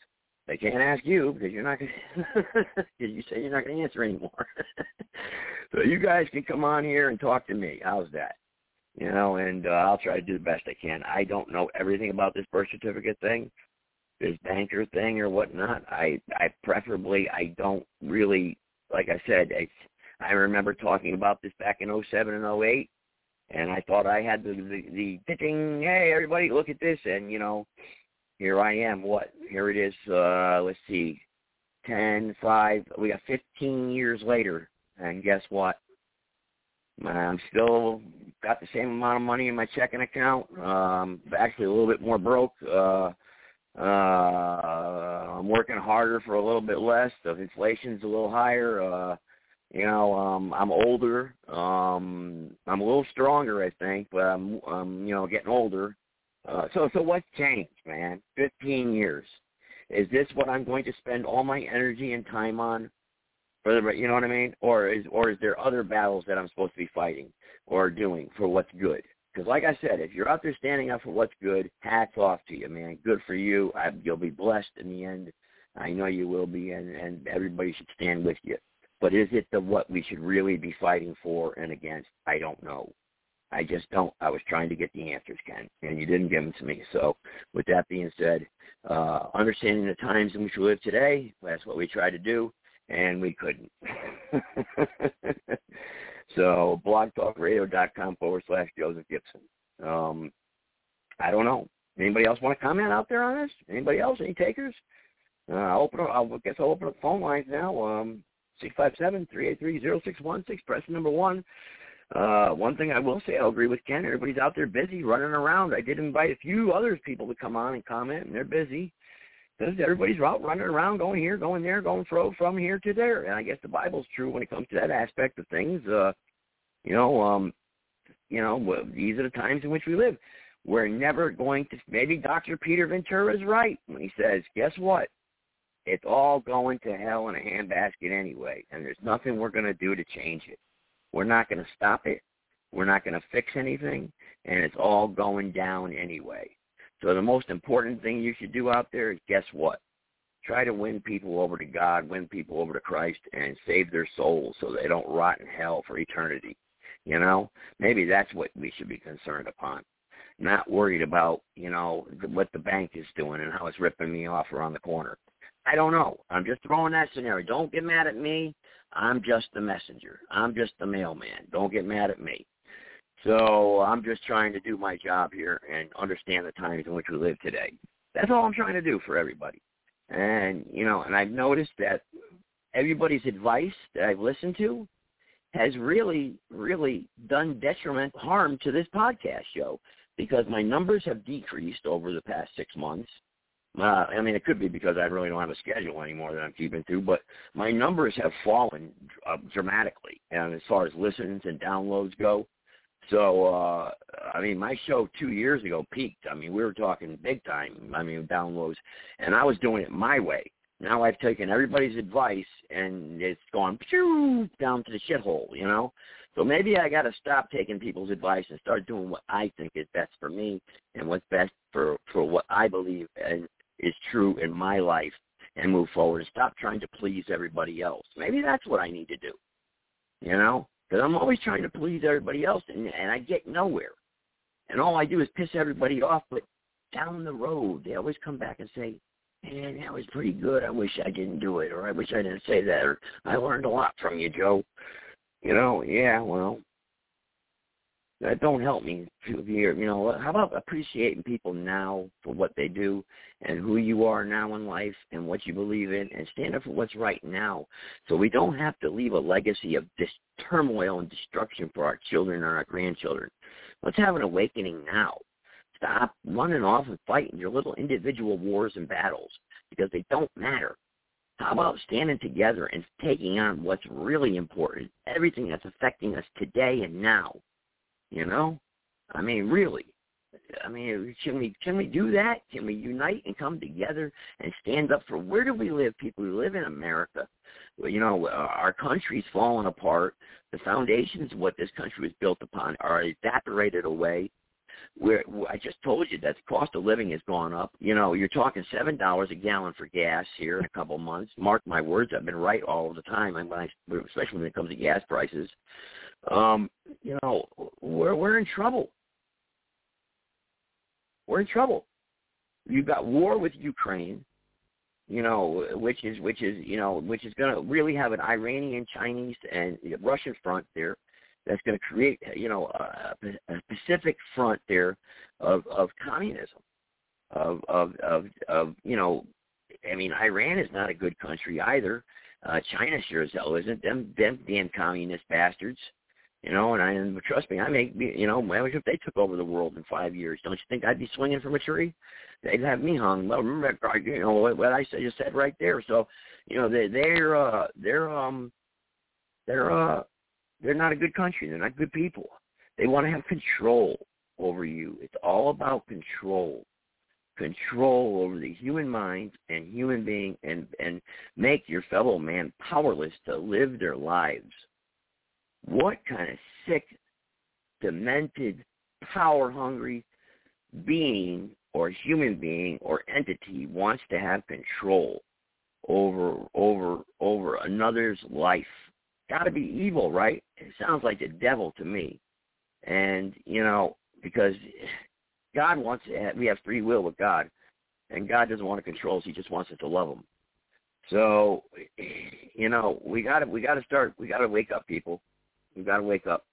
[SPEAKER 4] They can't ask you because you're not going because you say you're not going to answer anymore. so you guys can come on here and talk to me. How's that? You know, and uh, I'll try to do the best I can. I don't know everything about this birth certificate thing, this banker thing or whatnot. I I preferably I don't really like I said. I I remember talking about this back in '07 and '08, and I thought I had the the, the pitching. Hey, everybody, look at this, and you know here I am. What? Here it is. Uh, let's see, ten, five. We got fifteen years later, and guess what? I'm still got the same amount of money in my checking account. Um, actually, a little bit more broke. Uh, uh, I'm working harder for a little bit less. The inflation's a little higher. Uh, you know, um, I'm older. Um, I'm a little stronger, I think, but I'm, I'm, you know, getting older. Uh, so, so what's changed, man? 15 years. Is this what I'm going to spend all my energy and time on? For the, you know what I mean? Or is, or is there other battles that I'm supposed to be fighting or doing for what's good? Because, like I said, if you're out there standing up for what's good, hats off to you, man. Good for you. I, you'll be blessed in the end. I know you will be, and, and everybody should stand with you. But is it the what we should really be fighting for and against? I don't know. I just don't. I was trying to get the answers, Ken, and you didn't give them to me. So, with that being said, uh, understanding the times in which we live today, that's what we try to do, and we couldn't. so, blogtalkradio.com forward slash Joseph Gibson. Um, I don't know. Anybody else want to comment out there on this? Anybody else? Any takers? Uh, I'll open. Up, I guess I'll open up the phone lines now. Um, six five seven three eight three zero six one six. Press number one. Uh, one thing I will say, I'll agree with Ken. Everybody's out there busy running around. I did invite a few other people to come on and comment, and they're busy. Everybody's out running around, going here, going there, going fro from here to there. And I guess the Bible's true when it comes to that aspect of things. Uh, you know, um, you know, these are the times in which we live. We're never going to. Maybe Dr. Peter Ventura is right when he says, "Guess what? It's all going to hell in a handbasket anyway, and there's nothing we're going to do to change it." We're not going to stop it. We're not going to fix anything, and it's all going down anyway. So the most important thing you should do out there is guess what? Try to win people over to God, win people over to Christ, and save their souls so they don't rot in hell for eternity. You know, maybe that's what we should be concerned upon. Not worried about, you know, what the bank is doing and how it's ripping me off around the corner. I don't know. I'm just throwing that scenario. Don't get mad at me. I'm just the messenger. I'm just the mailman. Don't get mad at me. So I'm just trying to do my job here and understand the times in which we live today. That's all I'm trying to do for everybody. And, you know, and I've noticed that everybody's advice that I've listened to has really, really done detrimental harm to this podcast show because my numbers have decreased over the past six months. Uh, I mean, it could be because I really don't have a schedule anymore that I'm keeping to, but my numbers have fallen uh, dramatically, and as far as listens and downloads go. So, uh, I mean, my show two years ago peaked. I mean, we were talking big time. I mean, downloads, and I was doing it my way. Now I've taken everybody's advice, and it's gone pew, down to the shithole, you know. So maybe I got to stop taking people's advice and start doing what I think is best for me and what's best for for what I believe and is true in my life, and move forward and stop trying to please everybody else. Maybe that's what I need to do, you know, because I'm always trying to please everybody else, and and I get nowhere. And all I do is piss everybody off. But down the road, they always come back and say, man, that was pretty good. I wish I didn't do it, or I wish I didn't say that, or I learned a lot from you, Joe. You know, yeah, well, that don't help me here. You know, how about appreciating people now for what they do and who you are now in life and what you believe in, and stand up for what's right now, so we don't have to leave a legacy of dis- turmoil and destruction for our children and our grandchildren. Let's have an awakening now. Stop running off and fighting your little individual wars and battles because they don't matter. How about standing together and taking on what's really important, everything that's affecting us today and now? You know, I mean, really. I mean, can we can we do that? Can we unite and come together and stand up for where do we live? People who live in America. You know, uh, our country's falling apart. The foundations of what this country was built upon are evaporated away where I just told you that the cost of living has gone up. You know, you're talking seven dollars a gallon for gas here in a couple of months. Mark my words, I've been right all the time. When I, especially when it comes to gas prices, um, you know, we're we're in trouble. We're in trouble. You've got war with Ukraine, you know, which is which is you know which is going to really have an Iranian, Chinese, and Russian front there that's going to create, you know, a, a Pacific front there of of communism, of of of of you know, I mean, Iran is not a good country either. Uh, China sure as hell isn't. Them them damn communist bastards. You know, and I and trust me, I make you know, if they took over the world in five years, don't you think I'd be swinging from a tree? They'd have me hung. Well, remember, you know what, what I just said right there. So, you know, they they're uh, they're um they're uh they're not a good country. They're not good people. They want to have control over you. It's all about control. Control over the human mind and human being and, and make your fellow man powerless to live their lives. What kind of sick, demented, power-hungry being or human being or entity wants to have control over over over another's life got to be evil, right? It sounds like the devil to me. And, you know, because God wants, to, we have free will with God, and God doesn't want to control us. He just wants us to love him. So, you know, we got to, we got to start, we got to wake up, people. We got to wake up.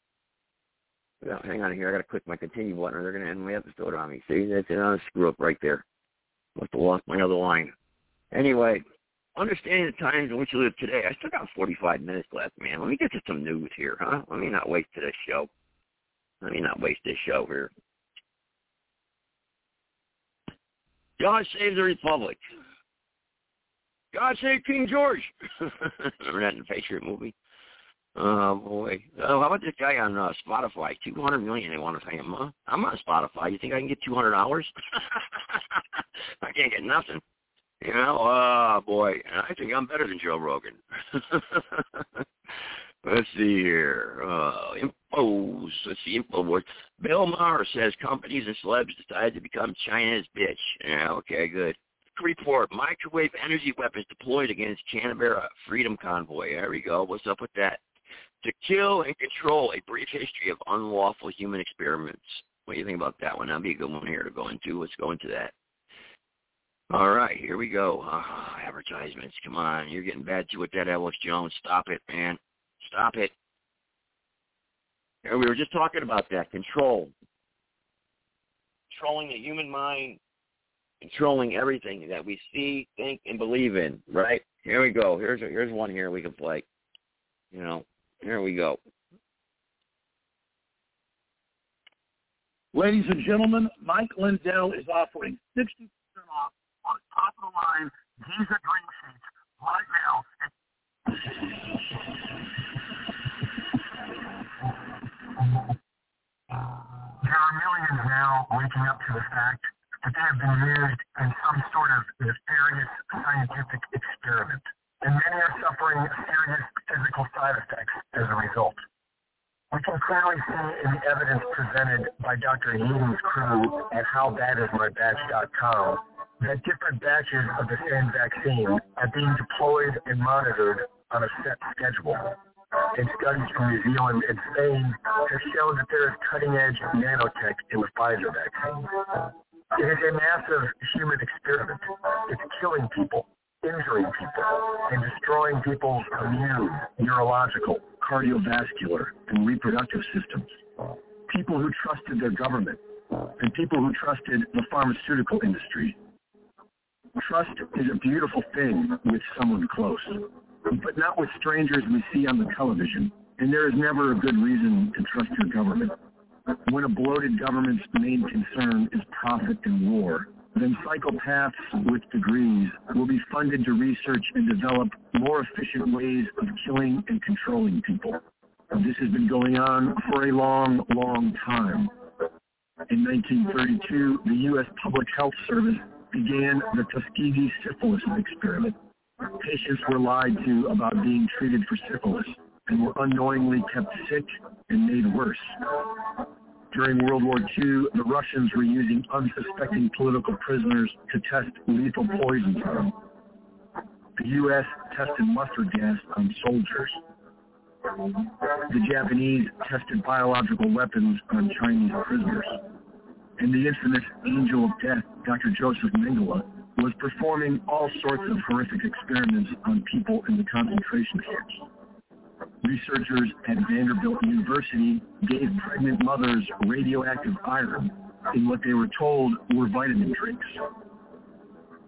[SPEAKER 4] Hang on here. I got to click my continue button, or they're going to end my episode on me. See, that's another screw up right there. Must have lost my other line. Anyway, understanding the times in which you live today, I still got 45 minutes left, man. Let me get to some news here, huh? Let me not waste this show. Let me not waste this show here. God save the Republic. God save King George. Remember that in the Patriot movie? Oh boy. Oh, how about this guy on uh, Spotify? Two hundred million they want to pay him, huh? I'm on Spotify. You think I can get two hundred dollars? I can't get nothing. You know, oh boy, I think I'm better than Joe Rogan. Let's see here. Uh, impose. Let's see, info board. Bill Maher says companies and celebs decide to become China's bitch. Yeah, okay, good. Report, microwave energy weapons deployed against Canberra Freedom Convoy. There we go. What's up with that? To kill and control a brief history of unlawful human experiments. What do you think about that one? That'd be a good one here to go into. Let's go into that. All right, here we go. Oh, advertisements. Come on. You're getting bad too with that, Alex Jones. Stop it, man. Stop it. And we were just talking about that. Control. Controlling the human mind. Controlling everything that we see, think, and believe in, right? Here we go. Here's a, here's one here we can play. You know, here we go.
[SPEAKER 14] Ladies and gentlemen, Mike Lindell is offering 60% off on online Giza Dream Sheets right now. There are millions now waking up to the fact that they have been used in some sort of nefarious scientific experiment. And many are suffering serious physical side effects as a result. We can clearly see in the evidence presented by Dr. Yeadon's crew at howbadismybatch.com that different batches of the same vaccine are being deployed and monitored on a set schedule. And studies from New Zealand and Spain have shown that there is cutting-edge nanotech in the Pfizer vaccine. It is a massive human experiment. It's killing people, injuring people, and destroying people's immune, neurological, cardiovascular, and reproductive systems. People who trusted their government, and people who trusted the pharmaceutical industry. Trust is a beautiful thing with someone close, but not with strangers we see on the television. And there is never a good reason to trust your government. When a bloated government's main concern is profit and war, then psychopaths with degrees will be funded to research and develop more efficient ways of killing and controlling people. This has been going on for a long, long time. In 1932, the U.S. Public Health Service began the Tuskegee syphilis experiment. Patients were lied to about being treated for syphilis and were unknowingly kept sick and made worse. During World War II, the Russians were using unsuspecting political prisoners to test lethal poisons on them. The U.S. tested mustard gas on soldiers. The Japanese tested biological weapons on Chinese prisoners. And the infamous Angel of Death, Dr. Joseph Mengele, was performing all sorts of horrific experiments on people in the concentration camps. Researchers at Vanderbilt University gave pregnant mothers radioactive iron in what they were told were vitamin drinks.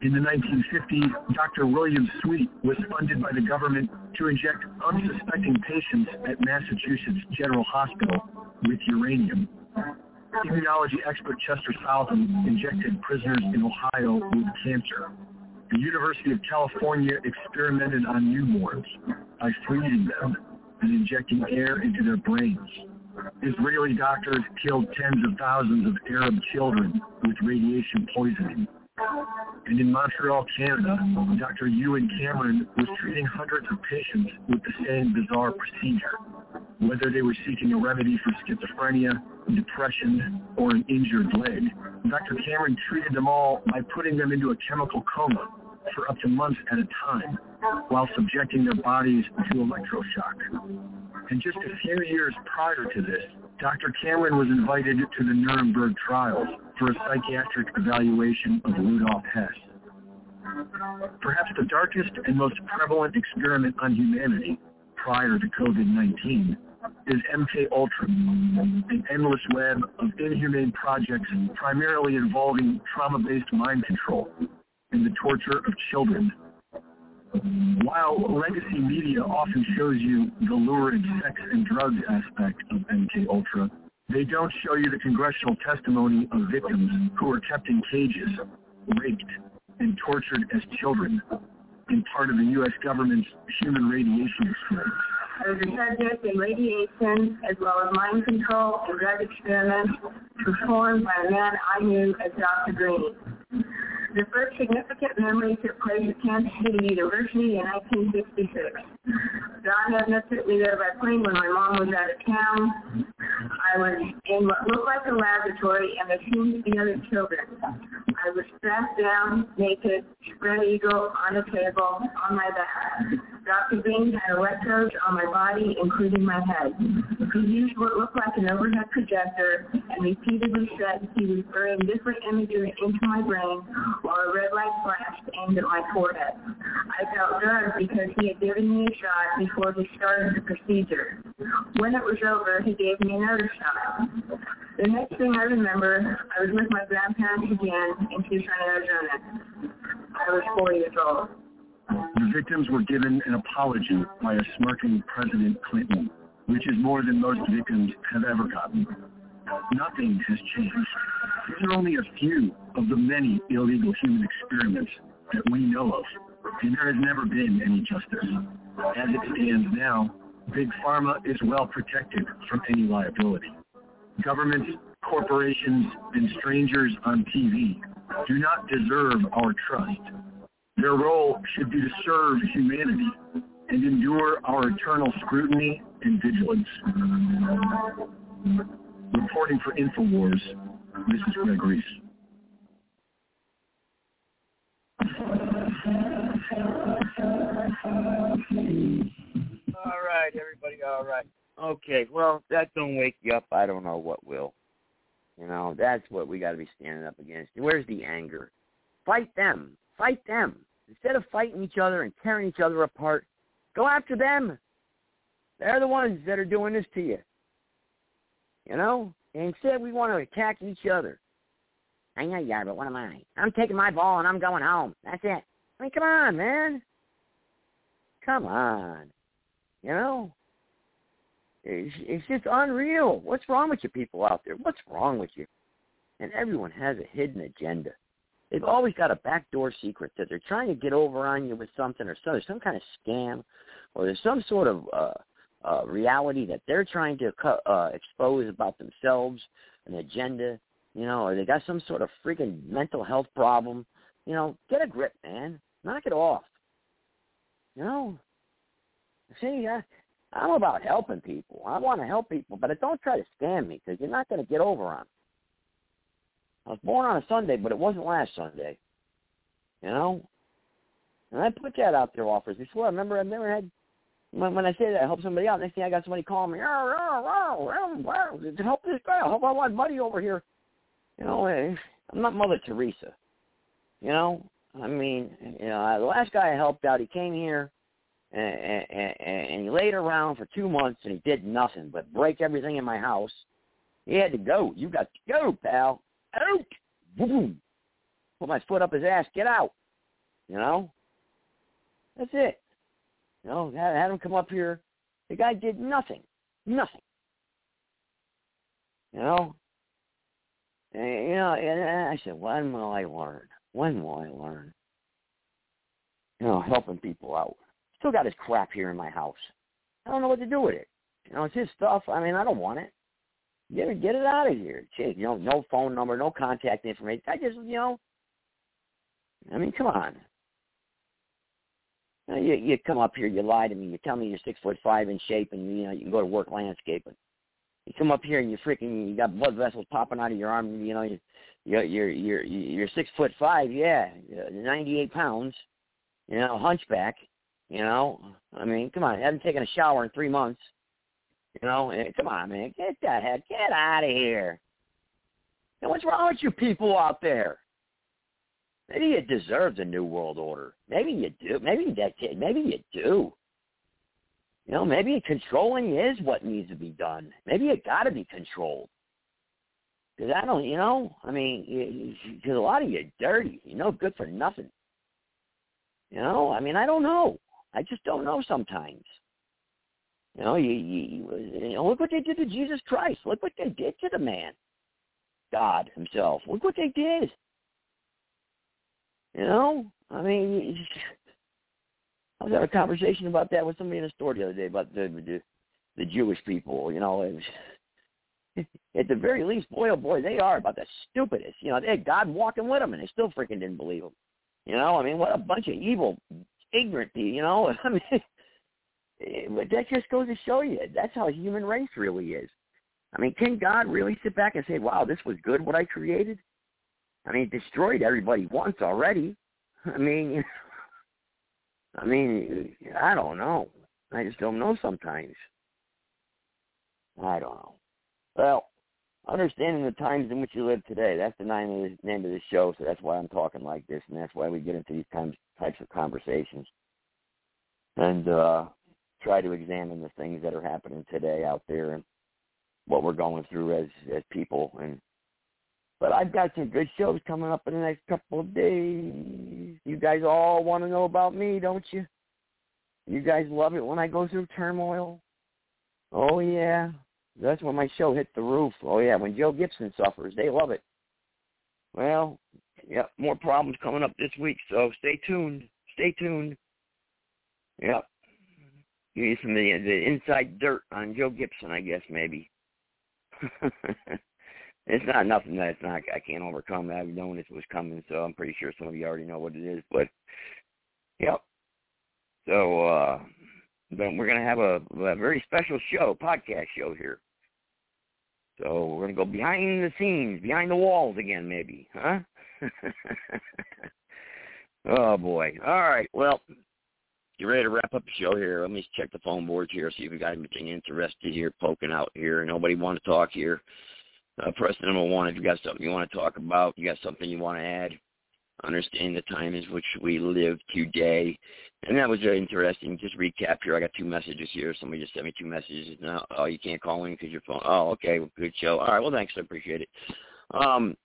[SPEAKER 14] In the 1950s, Dr. William Sweet was funded by the government to inject unsuspecting patients at Massachusetts General Hospital with uranium. Immunology expert Chester Southam injected prisoners in Ohio with cancer. The University of California experimented on newborns by freezing them and injecting air into their brains. Israeli doctors killed tens of thousands of Arab children with radiation poisoning. And in Montreal, Canada, Dr. Ewen Cameron was treating hundreds of patients with the same bizarre procedure, whether they were seeking a remedy for schizophrenia, depression, or an injured leg. Dr. Cameron treated them all by putting them into a chemical coma for up to months at a time while subjecting their bodies to electroshock. And just a few years prior to this, Dr. Cameron was invited to the Nuremberg trials for a psychiatric evaluation of Rudolf Hess. Perhaps the darkest and most prevalent experiment on humanity prior to COVID-19 is MK Ultra, an endless web of inhumane projects primarily involving trauma-based mind control and the torture of children while legacy media often shows you the lurid sex and drugs aspect of MK Ultra, they don't show you the congressional testimony of victims who were kept in cages, raped, and tortured as children in part of the U.S. government's human radiation experiment.
[SPEAKER 15] I was a subject in radiation as well as mind control and drug experiments performed by a man I knew as Dr. Green. The first significant memory took place at Kansas City University in 1966. God had took me there by plane when my mom was out of town. I was in what looked like a laboratory and there seemed to be other children. I was strapped down, naked, spread eagle, on a table, on my back. Dr. Green had electrodes on my body, including my head. He used what looked like an overhead projector and repeatedly said he was burning different images into my brain while a red light flashed aimed at my forehead. I felt drugged because he had given me a shot before he started the procedure. When it was over, he gave me another shot. The next thing I remember, I was with my grandparents again in Tucson, Arizona. I was four years old.
[SPEAKER 14] The victims were given an apology by a smirking President Clinton, which is more than most victims have ever gotten. Nothing has changed. These are only a few of the many illegal human experiments that we know of, and there has never been any justice. As it stands now, Big Pharma is well protected from any liability. Governments, corporations, and strangers on TV do not deserve our trust. Their role should be to serve humanity and endure our eternal scrutiny and vigilance. Reporting for InfoWars, this is Greg Reese.
[SPEAKER 4] All right, everybody. All right. Okay. Well, that don't wake you up. I don't know what will. You know, that's what we got to be standing up against. Where's the anger? Fight them. Fight them. Instead of fighting each other and tearing each other apart, go after them. They're the ones that are doing this to you. You know? And instead, we want to attack each other. I know you are, but what am I? I'm taking my ball and I'm going home. That's it. I mean, come on, man. Come on. You know? It's, it's just unreal. What's wrong with you people out there? What's wrong with you? And everyone has a hidden agenda. They've always got a backdoor secret that they're trying to get over on you with something or some, there's some kind of scam or there's some sort of uh, uh, reality that they're trying to uh, expose about themselves, an agenda, you know, or they got some sort of freaking mental health problem. You know, get a grip, man. Knock it off. You know, see, I, I'm about helping people. I want to help people, but don't try to scam me because you're not going to get over on. Me. I was born on a Sunday, but it wasn't last Sunday. You know, and I put that out there offers before. I remember I never had when, when I say that I help somebody out. Next thing I got somebody calling me, oh, oh, oh, oh, help this guy. Help I want money over here. You know, I'm not Mother Teresa. You know, I mean, you know, the last guy I helped out, he came here and, and, and he laid around for two months and he did nothing but break everything in my house. He had to go. You got to go, pal. Out. Boom. Put my foot up his ass. Get out. You know? That's it. You know, had, had him come up here. The guy did nothing. Nothing. You know? You know, and I said, when will I learn? When will I learn? You know, helping people out. Still got his crap here in my house. I don't know what to do with it. You know, it's his stuff. I mean, I don't want it. Get it, get it out of here. Jeez, you know, no phone number, no contact information. I just, you know, I mean, come on. You, you come up here, you lie to me, you tell me you're six foot five in shape, and you know you can go to work landscaping. You come up here and you freaking you got blood vessels popping out of your arm. You know you you're you're you're, you're six foot five, yeah, ninety eight pounds. You know, hunchback. You know, I mean, come on, I haven't taken a shower in three months. You know, eh, come on, man, get that head, get out of here. And what's wrong with you people out there? Maybe you deserve the new world order. Maybe you do. Maybe that maybe you do. You know, maybe controlling is what needs to be done. Maybe it got to be controlled. Because I don't, you know, I mean, because a lot of you dirty. You know, good for nothing. You know, I mean, I don't know. I just don't know sometimes. You know, you, you, you know, look what they did to Jesus Christ. Look what they did to the man, God Himself. Look what they did. You know, I mean, I was having a conversation about that with somebody in the store the other day about the the, the Jewish people. You know, was, at the very least, boy oh boy, they are about the stupidest. You know, they had God walking with them, and they still freaking didn't believe him. You know, I mean, what a bunch of evil, ignorant. You know, I mean, but that just goes to show you that's how human race really is. I mean, can God really sit back and say, "Wow, this was good what I created"? I mean, destroyed everybody once already. I mean, I mean, I don't know. I just don't know sometimes. I don't know. Well, understanding the times in which you live today, that's the name of the name of the show, so that's why I'm talking like this, and that's why we get into these times, types of conversations. And uh try to examine the things that are happening today out there and what we're going through as as people and but I've got some good shows coming up in the next couple of days. You guys all want to know about me, don't you? You guys love it when I go through turmoil. Oh yeah, that's when my show hit the roof. Oh yeah, when Joe Gibson suffers, they love it. Well, yep, more problems coming up this week. So stay tuned. Stay tuned. Yep. You some of the, the inside dirt on Joe Gibson, I guess maybe. it's not nothing that it's not I can't overcome. I've known this was coming, so I'm pretty sure some of you already know what it is. But yep. So uh but we're gonna have a, a very special show, podcast show here. So we're gonna go behind the scenes, behind the walls again, maybe, huh? oh boy! All right, well, you ready to wrap up the show here? Let me check the phone boards here, see if we got anything interested here, poking out here. Nobody want to talk here. Uh, press number one if you got something you want to talk about. You got something you want to add. Understand the time in which we live today. And that was very interesting. Just recap here. I got two messages here. Somebody just sent me two messages. No, oh, you can't call in because your phone. Oh, okay. Well, good show. All right. Well, thanks. I appreciate it. Um,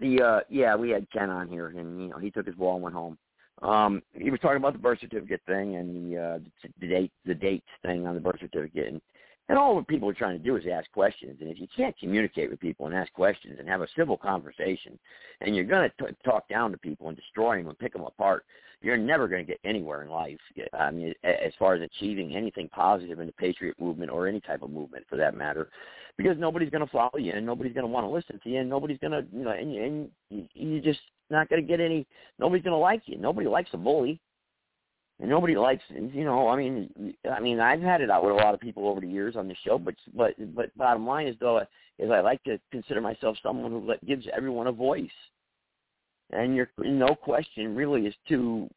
[SPEAKER 4] the uh, yeah, we had Ken on here, and you know he took his ball and went home. Um, he was talking about the birth certificate thing and the uh, the date the dates thing on the birth certificate, and and all what people are trying to do is ask questions. And if you can't communicate with people and ask questions and have a civil conversation, and you're going to talk down to people and destroy them and pick them apart, you're never going to get anywhere in life. I mean, as far as achieving anything positive in the patriot movement or any type of movement for that matter, because nobody's going to follow you and nobody's going to want to listen to you and nobody's going to, you know, and, and you're just not going to get any. Nobody's going to like you. Nobody likes a bully and nobody likes you know i mean i mean i've had it out with a lot of people over the years on the show but but but bottom line is though is i like to consider myself someone who gives everyone a voice. And you're no question really is too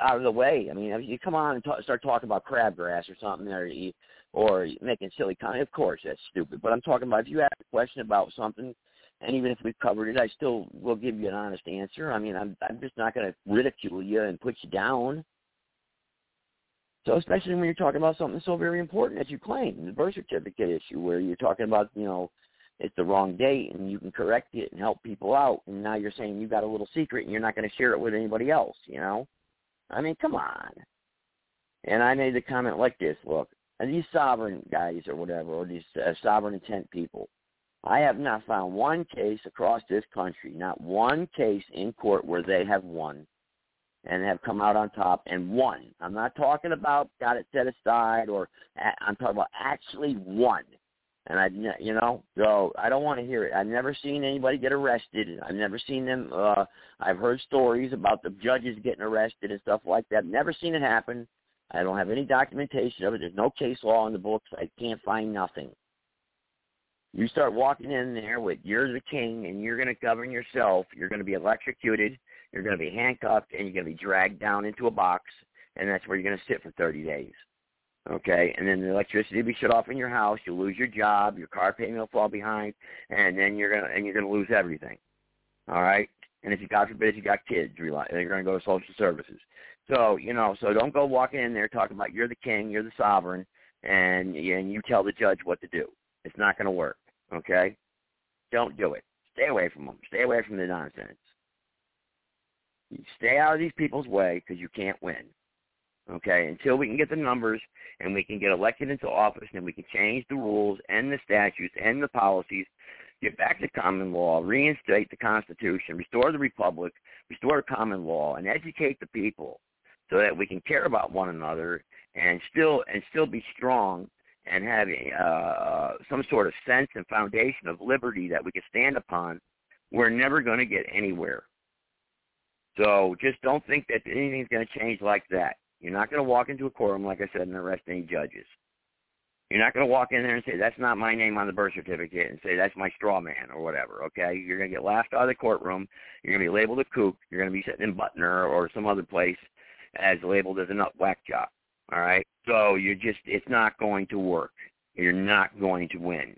[SPEAKER 4] out of the way. I mean if you come on and talk, start talking about crabgrass or something or you, or making silly comment of course that's stupid but i'm talking about if you ask a question about something and even if we've covered it i still will give you an honest answer. I mean i'm i'm just not going to ridicule you and put you down so especially when you're talking about something so very important as you claim, the birth certificate issue, where you're talking about, you know, it's the wrong date and you can correct it and help people out, and now you're saying you got a little secret and you're not going to share it with anybody else, you know? I mean, come on. And I made the comment like this: Look, these sovereign guys or whatever, or these uh, sovereign intent people, I have not found one case across this country, not one case in court where they have won and have come out on top and won. I'm not talking about got it set aside or I'm talking about actually won. And I, you know, so I don't want to hear it. I've never seen anybody get arrested. I've never seen them. uh I've heard stories about the judges getting arrested and stuff like that. Never seen it happen. I don't have any documentation of it. There's no case law in the books. I can't find nothing. You start walking in there with you're the king and you're going to govern yourself. You're going to be electrocuted you're going to be handcuffed and you're going to be dragged down into a box, and that's where you're going to sit for 30 days. Okay, and then the electricity will be shut off in your house. You'll lose your job. Your car payment will fall behind, and then you're gonna and you're gonna lose everything. All right, and if you God forbid you got kids, you're going to go to social services. So you know, so don't go walking in there talking about you're the king, you're the sovereign, and and you tell the judge what to do. It's not to work. Okay, don't do it. Stay away from them. Stay away from the nonsense. You stay out of these people's way because you can't win. Okay, until we can get the numbers and we can get elected into office and we can change the rules and the statutes and the policies, get back to common law, reinstate the Constitution, restore the Republic, restore common law, and educate the people so that we can care about one another and still and still be strong and have uh, some sort of sense and foundation of liberty that we can stand upon, we're never going to get anywhere. So just don't think that anything's going to change like that. You're not going to walk into a courtroom, like I said, and arrest any judges. You're not going to walk in there and say, that's not my name on the birth certificate and say, that's my straw man or whatever, okay? You're going to get laughed out of the courtroom. You're going to be labeled a kook. You're going to be sitting in Butner or some other place as labeled as a nut whack job, all right? So you're just, it's not going to work. You're not going to win.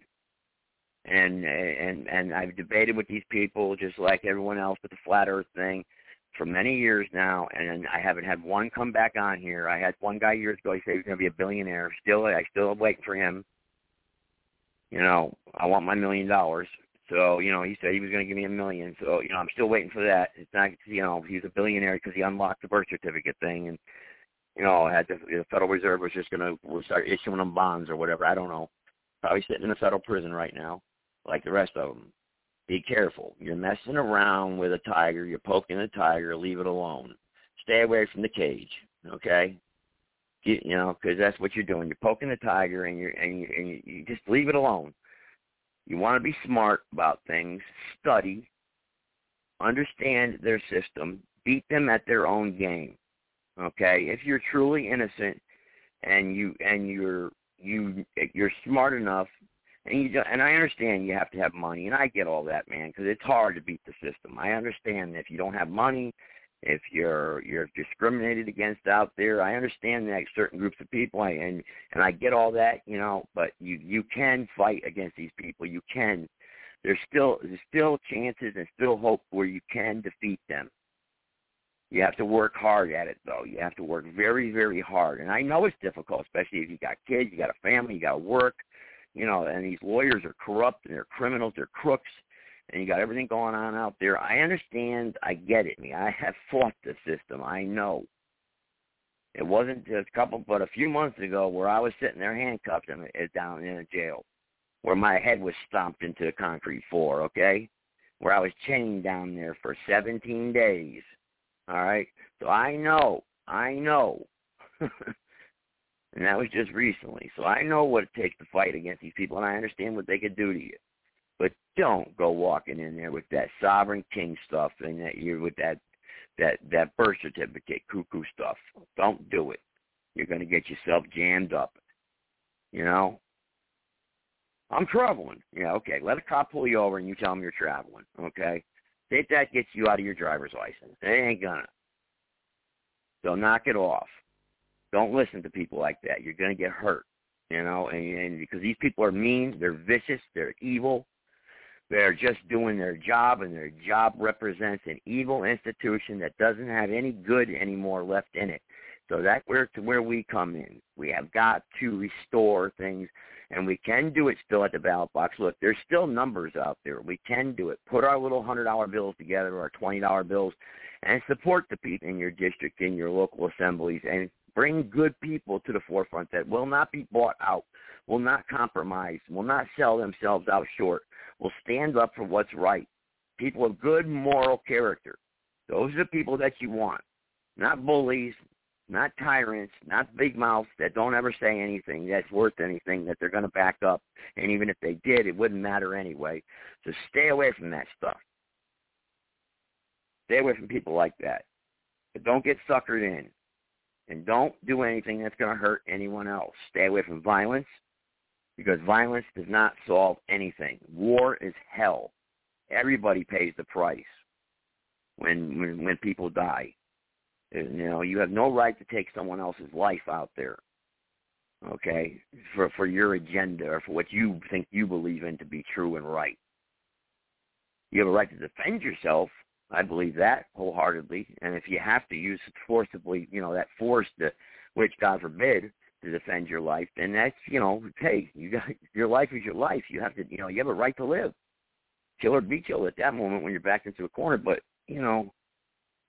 [SPEAKER 4] And, and, and I've debated with these people just like everyone else with the flat earth thing for many years now, and I haven't had one come back on here. I had one guy years ago. He said he was going to be a billionaire. Still, I still waiting for him. You know, I want my million dollars. So, you know, he said he was going to give me a million. So, you know, I'm still waiting for that. It's not, you know, he's a billionaire because he unlocked the birth certificate thing, and you know, had the, the Federal Reserve was just going to start issuing them bonds or whatever. I don't know. Probably sitting in a federal prison right now, like the rest of them. Be careful. You're messing around with a tiger. You're poking a tiger. Leave it alone. Stay away from the cage. Okay. You, you know, because that's what you're doing. You're poking the tiger, and you're and you, and you, just leave it alone. You want to be smart about things. Study. Understand their system. Beat them at their own game. Okay. If you're truly innocent, and you and you're you you're smart enough and you and I understand you have to have money, and I get all that, man, because it's hard to beat the system. I understand if you don't have money, if you're you're discriminated against out there, I understand that certain groups of people, I, and and I get all that, you know. But you you can fight against these people. You can. There's still there's still chances and still hope where you can defeat them. You have to work hard at it, though. You have to work very, very hard. And I know it's difficult, especially if you got kids, you got a family, you got to work you know, and these lawyers are corrupt and they're criminals, they're crooks, and you got everything going on out there. I understand, I get it. Me, I have fought the system. I know. It wasn't just a couple, but a few months ago, where I was sitting there handcuffed in, down in a jail, where my head was stomped into the concrete floor. Okay, where I was chained down there for 17 days. All right, so I know, I know. and that was just recently. So I know what it takes to fight against these people, and I understand what they could do to you. But don't go walking in there with that sovereign king stuff and that you're with that that that birth certificate cuckoo stuff. Don't do it. You're going to get yourself jammed up. You know. I'm traveling. Yeah, okay. Let a cop pull you over and you tell him you're traveling. Okay. If that gets you out of your driver's license. It ain't gonna. So knock it off. Don't listen to people like that. You're going to get hurt, you know, and, and because these people are mean, they're vicious, they're evil. They're just doing their job, and their job represents an evil institution that doesn't have any good anymore left in it. So that's where to where we come in. We have got to restore things, and we can do it still at the ballot box. Look, there's still numbers out there. We can do it. Put our little hundred dollar bills together, or twenty dollar bills, and support the people in your district, in your local assemblies, and Bring good people to the forefront that will not be bought out, will not compromise, will not sell themselves out short, will stand up for what's right. People of good moral character. Those are the people that you want. Not bullies, not tyrants, not big mouths that don't ever say anything that's worth anything that they're going to back up. And even if they did, it wouldn't matter anyway. So stay away from that stuff. Stay away from people like that. But don't get suckered in. And don't do anything that's going to hurt anyone else. Stay away from violence because violence does not solve anything. War is hell. Everybody pays the price when when, when people die. Uh, you know, you have no right to take someone else's life out there. Okay, for for your agenda or for what you think you believe in to be true and right. You have a right to defend yourself, I believe that wholeheartedly. And if you have to use forcibly, you know, that force to, which God forbid, to defend your life, then that's, you know, hey, you got your life is your life. You have to, you know, you have a right to live. Kill or be killed at that moment when you're backed into a corner. But you know,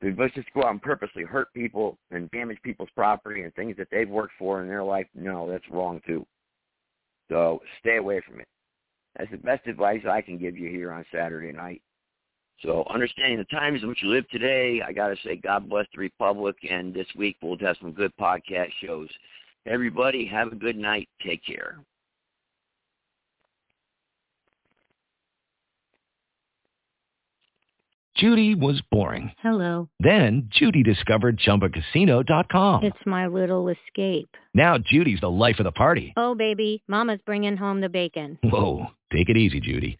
[SPEAKER 4] let's just go out and purposely hurt people and damage people's property and things that they've worked for in their life. No, that's wrong too. So stay away from it. That's the best advice I can give you here on Saturday night. So understanding the times in which you live today, I got to say God bless the Republic. And this week we'll have some good podcast shows. Everybody have a good night. Take care.
[SPEAKER 16] Judy was boring.
[SPEAKER 17] Hello.
[SPEAKER 16] Then Judy discovered ChumbaCasino.com.
[SPEAKER 17] It's my little escape.
[SPEAKER 16] Now Judy's the life of the party.
[SPEAKER 17] Oh, baby, mama's bringing home the bacon.
[SPEAKER 16] Whoa, take it easy, Judy.